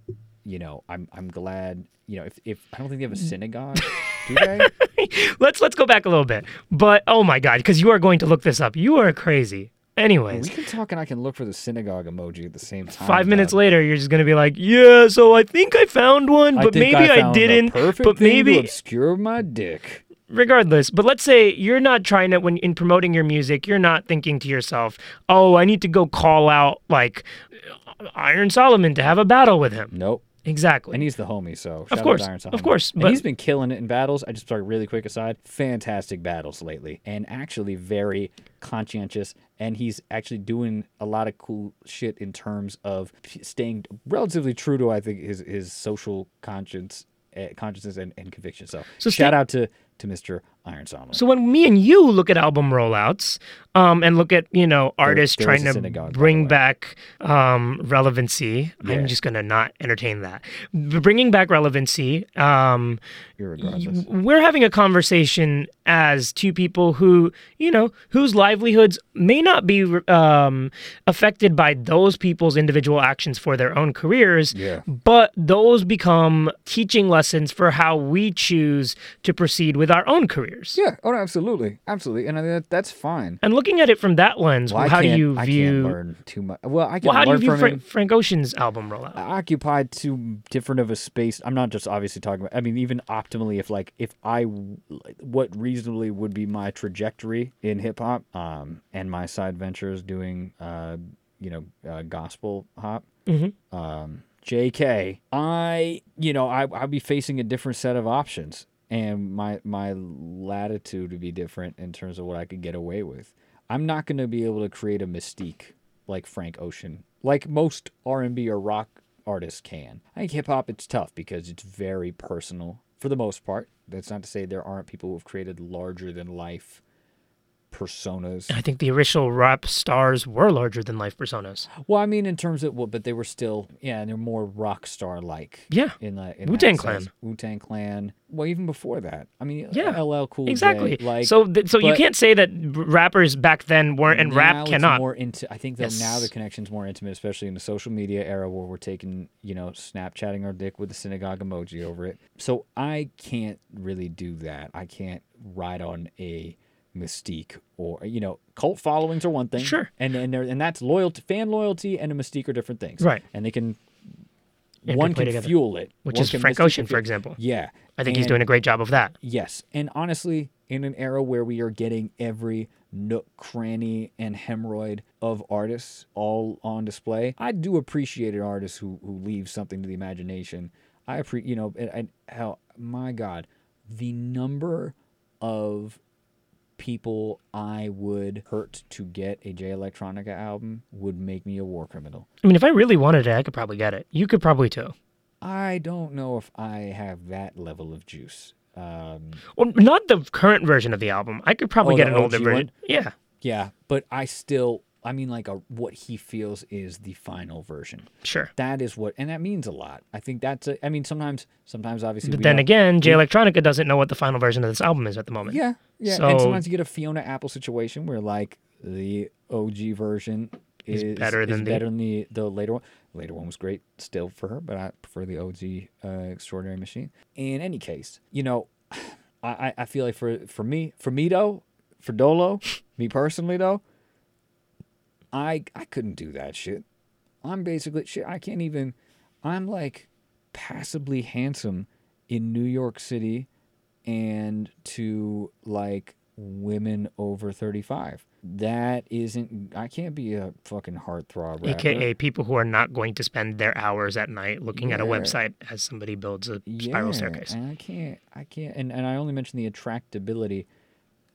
you know, I'm I'm glad you know, if, if I don't think they have a synagogue, do they? let's let's go back a little bit. But oh my god, because you are going to look this up. You are crazy. Anyways, we can talk and I can look for the synagogue emoji at the same time. five minutes later, you're just gonna be like, yeah. So I think I found one, but think maybe I, the didn't. But maybe obscure my dick. regardless but let's say you're not trying to when in promoting your music you're not thinking to yourself oh i need to go call out like iron solomon to have a battle with him Nope. Exactly And he's the homie, so shout out course, to Iron of course, And but- he's been killing it in battles. I just started really quick aside. Fantastic battles lately, and actually very conscientious. And he's actually doing a lot of cool shit in terms of staying relatively true to I think his his social conscience, uh, consciousness and, and conviction. So, So shout stay- out to to Mr. Iron Solomon. so when me and you look at album rollouts um, and look at you know artists there trying to synagogue, by the bring back um, relevancy Yeah. i'm just gonna not entertain that B- bringing back relevancy um, we're having a conversation as two people who, you know, whose livelihoods may not be um, affected by those people's individual actions for their own careers, Yeah. but those become teaching lessons for how we choose to proceed with our own careers. Yeah. Oh, no, absolutely, absolutely, and I mean, that, that's fine. And looking at it from that lens, Well, I how do can't- you I can't view? learn too much. Well, I can Well, how do you view Fra- Frank Ocean's album rollout? occupied too different of a space. I'm not just obviously talking about. I mean, even optimally, if like if I, w- what reasonably would be my trajectory in hip hop, um, and my side ventures doing, uh, you know, uh, gospel hop, Mm-hmm. um, JK, I, you know, I I'd be facing a different set of options, and my my latitude would be different in terms of what I could get away with. I'm not going to be able to create a mystique like Frank Ocean, like most R&B or rock artists can. I think hip hop it's tough because it's very personal for the most part. That's not to say there aren't people who've created larger than life personas. I think the original rap stars were larger than life personas. Well, I mean in terms of well, but they were still yeah, they're more rock star like. Yeah. In the Wu-Tang that Clan. Wu-Tang Clan. Well, even before that. I mean, Yeah, LL Cool J, Exactly. like so, th- so you can't say that rappers back then weren't, and now rap cannot. more into. I think that now Yes. the connection's more intimate, especially in the social media era where we're taking, you know, Snapchatting our dick with the synagogue emoji over it. So I can't really do that. I can't ride on a mystique or you know, cult followings are one thing. Sure. and and there- and that's loyalty, fan loyalty, and a mystique are different things. Right. and they can. Yeah, one can together. fuel it, Which One is Frank Ocean, for example. Yeah, I think he's doing a great job of that. Yes, and honestly, in an era where we are getting every nook, cranny, and hemorrhoid of artists all on display, I do appreciate an artist who who leaves something to the imagination. I appreciate, you know, and, and how my God, the number of people I would hurt to get a Jay Electronica album would make me a war criminal. I mean, if I really wanted it, I could probably get it. You could probably too. I don't know if I have that level of juice. Um, Well, not the current version of the album. I could probably Oh, get an older OG version. one? Yeah, Yeah, but I still, I mean, like a what he feels is the final version. sure. That is what, and that means a lot. I think that's. A, I mean, sometimes, sometimes obviously. But then again, Jay Electronica doesn't know what the final version of this album is at the moment. yeah, yeah, So- and sometimes you get a Fiona Apple situation where like the OG version is, Is better than the- better than the the later one. The later one was great still for her, but I prefer the OG uh, Extraordinary Machine. In any case, you know, I I- I feel like for for me for me though for Dolo, me personally though, I I couldn't do that shit. I'm basically shit. I can't even. I'm like passably handsome in New York City, and to like women over 35. That isn't. I can't be a fucking heartthrob. Rapper. AKA people who are not going to spend their hours at night looking at a website as somebody builds a spiral staircase. And I can't, I can't, and, and I only mentioned the attractability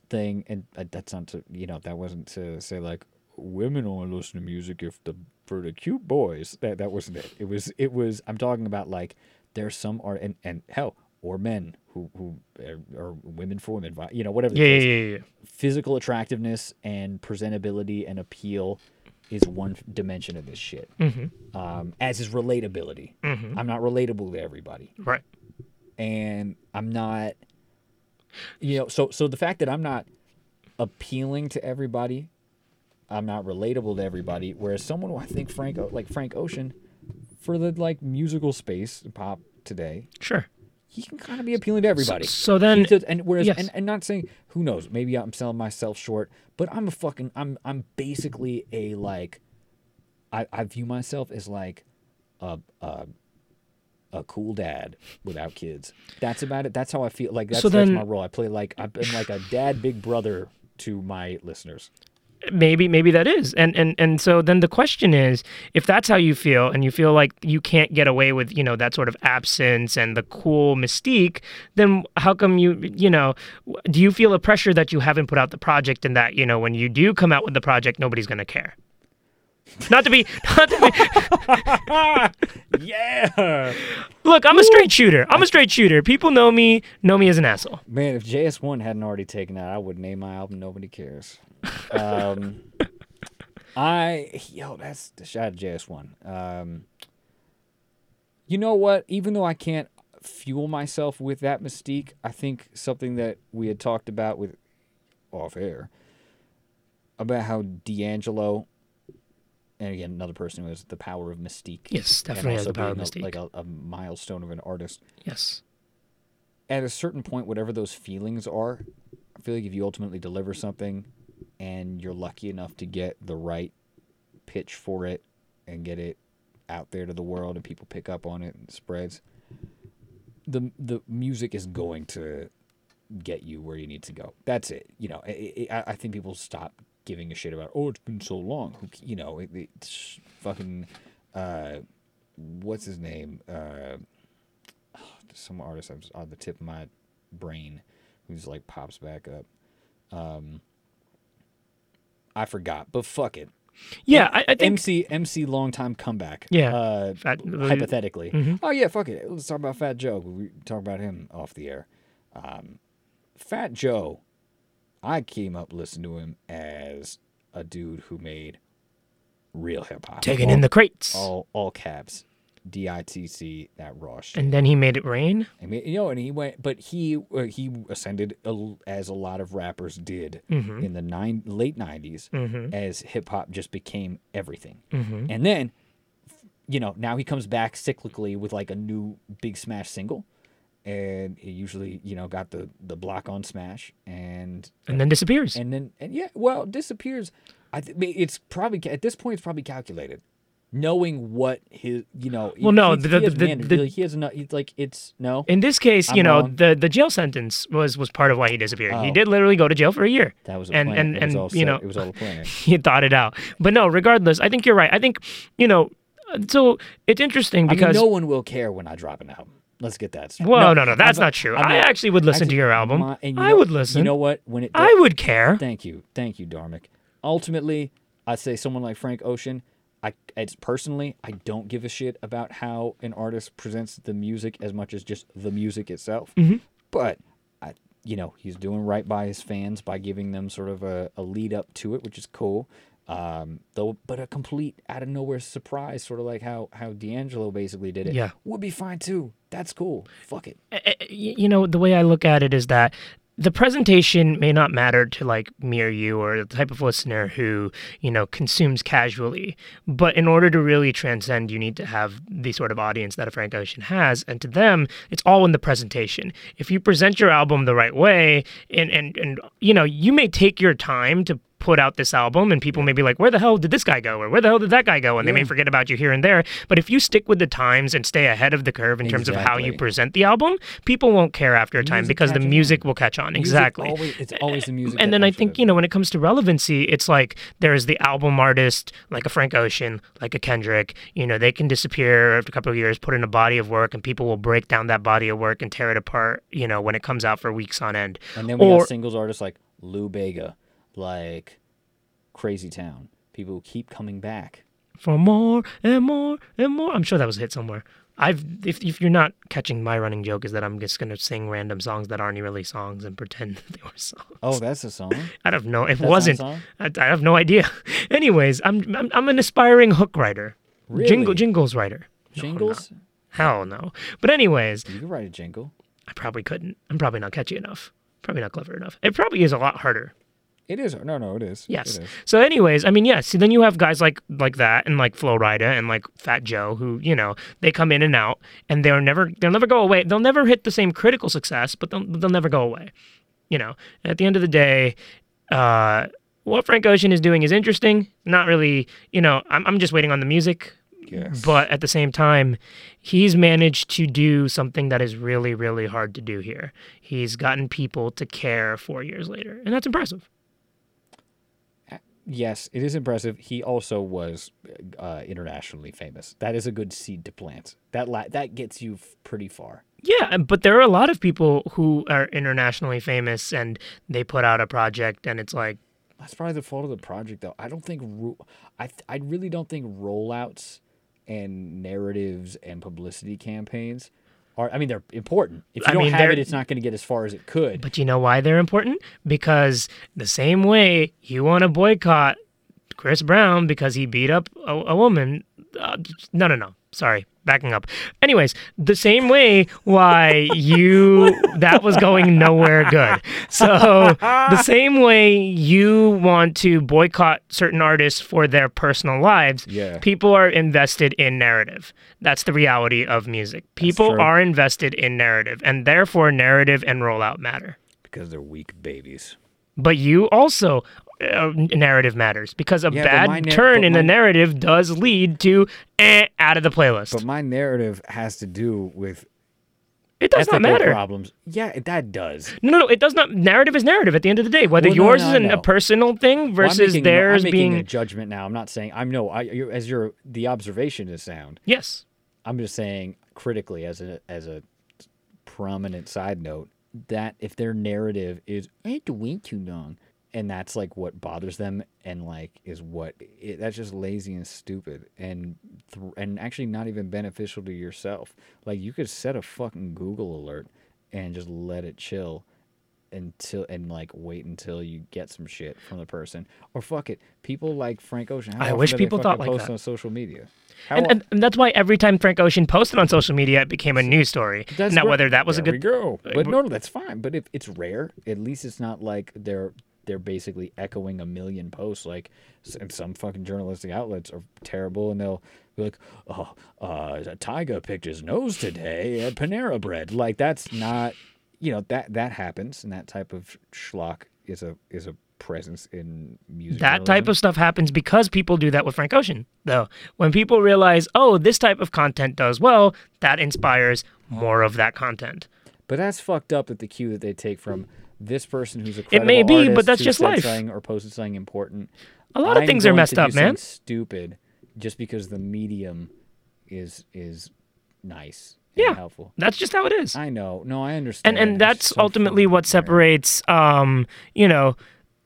thing, and uh, that's not to, you know, that wasn't to say like women only listen to music if the for the cute boys. That that wasn't it. It was, it was. I'm talking about like there's some art, and and hell, or men who who are, are women for women, you know, whatever. the Yeah, yeah, case. yeah, yeah. Physical attractiveness and presentability and appeal is one dimension of this shit. Mm-hmm. Um, as is relatability. Mhm. I'm not relatable to everybody Right. and I'm not you know so so the fact that I'm not appealing to everybody I'm not relatable to everybody whereas someone who I think Frank like Frank Ocean for the like musical space pop today Sure. he can kind of be appealing to everybody. so then- He does- and whereas, yes. and, and not saying who knows, maybe I'm selling myself short, but I'm a fucking, I'm, I'm basically a like, I, I view myself as like, a, a, a cool dad without kids. That's about it. That's how I feel. Like that's, So that's my role. I play like I've been like a dad, big brother to my listeners. Maybe maybe that is. And and and so then the question is if that's how you feel and you feel like you can't get away with you know that sort of absence and the cool mystique then how come you you know do you feel a pressure that you haven't put out the project and that you know when you do come out with the project nobody's going to care not to be not to be Yeah, look i'm a straight shooter i'm a straight shooter people know me know me as an asshole man. If JS1 hadn't already taken that, I would name my album "Nobody Cares." Um, I yo, that's the shot of JS1. Um, you know what? Even though I can't fuel myself with that mystique, I think something that we had talked about with off air about how D'Angelo, and again another person who has the power of mystique. Yes, definitely has the power of being a- mystique. like a, a milestone of an artist. yes At a certain point, whatever those feelings are, I feel like if you ultimately deliver something, and you're lucky enough to get the right pitch for it and get it out there to the world and people pick up on it and it spreads the the music is going to get you where you need to go that's it you know I, I, I think people stop giving a shit about oh it's been so long Who you know it, it's fucking uh what's his name uh some artist I'm on the tip of my brain who's like pops back up um I forgot, but fuck it. yeah i, I think MC MC long time comeback. Yeah. Uh, Fat- hypothetically. Mhm. Oh yeah, fuck it. Let's talk about Fat Joe. We talk about him off the air. Um, Fat Joe, I came up listening to him as a dude who made real hip hop. taking all, in the crates all all caps, D I T C that raw shit. and then he made it rain I mean, you know, and he went, but he uh, he ascended a as a lot of rappers did Mm-hmm. in the nine late 90s Mhm. as hip hop just became everything. Mhm. And then, you know, now he comes back cyclically with like a new big smash single, and he usually you know got the the block on smash and and then disappears and then and yeah, well, disappears. I th- it's probably at this point it's probably calculated. Knowing what his, you know, Well, no, he, the- he has the- the- like, he has enough. He's like it's no. In this case, you I'm know, wrong. the the jail sentence was was part of why he disappeared. He Oh. did literally go to jail for a year. That was a and plan. and and you set. know, it was all a plan. he thought it out. But no, regardless, I think you're right. I think you know, so it's interesting I mean, because no one will care when I drop an album. Let's get that. straight. well, no, no, that's I'm- not true. I'm I actually would listen to your album. my- and you I know- would listen. You know what? When it, I would care. Thank you, thank you, Dharmic. Ultimately, I say someone like Frank Ocean. I, it's personally, I don't give a shit about how an artist presents the music as much as just the music itself. Mm-hmm. But I, you know, he's doing right by his fans by giving them sort of a, a lead up to it, which is cool. Um, though, but a complete out of nowhere surprise, sort of like how how D'Angelo basically did it. Yeah. would be fine too. That's cool. Fuck it. You know the way I look at it is that the presentation may not matter to like me or you or the type of listener who you know consumes casually but in order to really transcend you need to have the sort of audience that a frank ocean has and to them it's all in the presentation if you present your album the right way and and and you know you may take your time to put out this album and people may be like where the hell did this guy go or where the hell did that guy go and they may forget about you here and there but if you stick with the times and stay ahead of the curve in terms of how you present the album people won't care after a time because the catches on. music will catch on Music exactly always- it's always the music. and then I think you know when it comes to relevancy, it's like there's the album artist, like a Frank Ocean, like a Kendrick. You know, they can disappear after a couple of years, put in a body of work, and people will break down that body of work and tear it apart. You know, when it comes out for weeks on end. And then we or got singles artists like Lou Bega, like Crazy Town. People keep coming back. for more and more and more. I'm sure that was a hit somewhere. I've if if you're not catching my running joke is that I'm just gonna sing random songs that aren't really songs and pretend that they were songs. Oh, that's a song. I don't know. It a wasn't. I, I have no idea. Anyways, I'm, I'm I'm an aspiring hook writer. Really? Jingle jingles writer. No, Jingles? not. Hell no. But anyways, You could write a jingle. I probably couldn't. I'm probably not catchy enough. Probably not clever enough. It probably is a lot harder. It is. No, no, it is. Yes. It is. So, anyways, I mean, yes. So then you have guys like like that, and like Flo Rida and like Fat Joe, who you know they come in and out, and they're never they'll never go away. They'll never hit the same critical success, but they'll they'll never go away. You know. And at the end of the day, uh, what Frank Ocean is doing is interesting. Not really. You know, I'm I'm just waiting on the music. Yes. But at the same time, he's managed to do something that is really, really hard to do here. He's gotten people to care four years later, and that's impressive. Yes, it is impressive. He also was uh, internationally famous. That is a good seed to plant. That la- that gets you f- pretty far. Yeah, but there are a lot of people who are internationally famous and they put out a project and it's like, That's probably the fault of the project, though. I don't think ro- I th- I really don't think rollouts and narratives and publicity campaigns are. I mean, they're important. If you I don't mean, have it, it's not going to get as far as it could. but you know why they're important? Because the same way you want to boycott Chris Brown because he beat up a, a woman. Uh, no, no, no. Sorry, backing up. Anyways, the same way why you that was going nowhere good. So the same way you want to boycott certain artists for their personal lives, Yeah. people are invested in narrative. That's the reality of music. People are invested in narrative, and therefore narrative and rollout matter. because they're weak babies. But you also uh, narrative matters because a Yeah, bad my turn in the narrative does lead to eh, out of the playlist. But my narrative has to do with it does not matter. problems. Yeah, that does. No, no, no, it does not. Narrative is narrative at the end of the day. Whether Well, no, yours no, is I an, a personal thing Well, versus making- theirs being a judgment now. I'm not saying I'm no. I as your the observation is sound. yes. I'm just saying critically as a as a prominent side note that if their narrative is I had to wait too long and that's like what bothers them and like is what it, that's just lazy and stupid and th- and actually not even beneficial to yourself. Like you could set a fucking Google alert and just let it chill until and like wait until you get some shit from the person or fuck it people like frank ocean how I wish people thought like post that. on social media And, and, and that's why every time Frank Ocean posted on social media, it became a news story. That's now, whether that was there a good, we go. But no, no, that's fine. But if it's rare, at least it's not like they're they're basically echoing a million posts. Like, and some fucking journalistic outlets are terrible, and they'll be like, "Oh, uh, Tyga picked his nose today at Panera Bread." Like, that's not, you know, that that happens, and that type of schlock is a is a presence in music. that type of stuff happens because people do that with Frank Ocean, though. When people realize, oh, this type of content does well, that inspires more of that content. But that's fucked up at the cue that they take from this person who's a credible may be, but that's just life. or posted something important. A lot of I'm things are going messed to do up, man. something Stupid, just because the medium is is nice. And Yeah. helpful. That's just how it is. I know. No, I understand. and and It's that's so ultimately fucking what separates um you know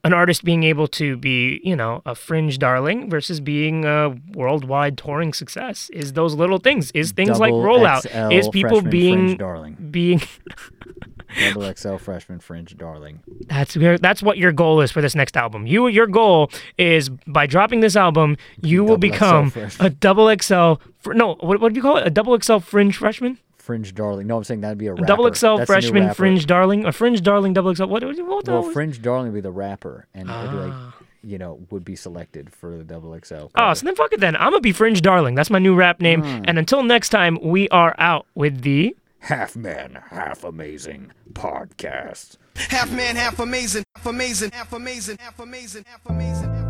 an artist being able to be you know a fringe darling versus being a worldwide touring success is those little things is things like Double rollout XL is people freshman being darling. being Double XL freshman fringe darling. that's where that's what your goal is for this next album you your goal is by dropping this album you will Double XL become a double xl fr- no what, what do you call it a double xl fringe freshman Fringe darling. No, I'm saying that'd be a rapper. double xl That's freshman fringe darling a fringe darling double xl what, what, what Well, fringe darling would be the rapper, and like, Ah. you know, would be selected for the double XL. Oh, so then fuck it then. I'm gonna be Fringe Darling. That's my new rap name. Hmm. And until next time, we are out with the half man, half amazing podcast. Half man, half amazing, half amazing, half amazing, half amazing, half amazing.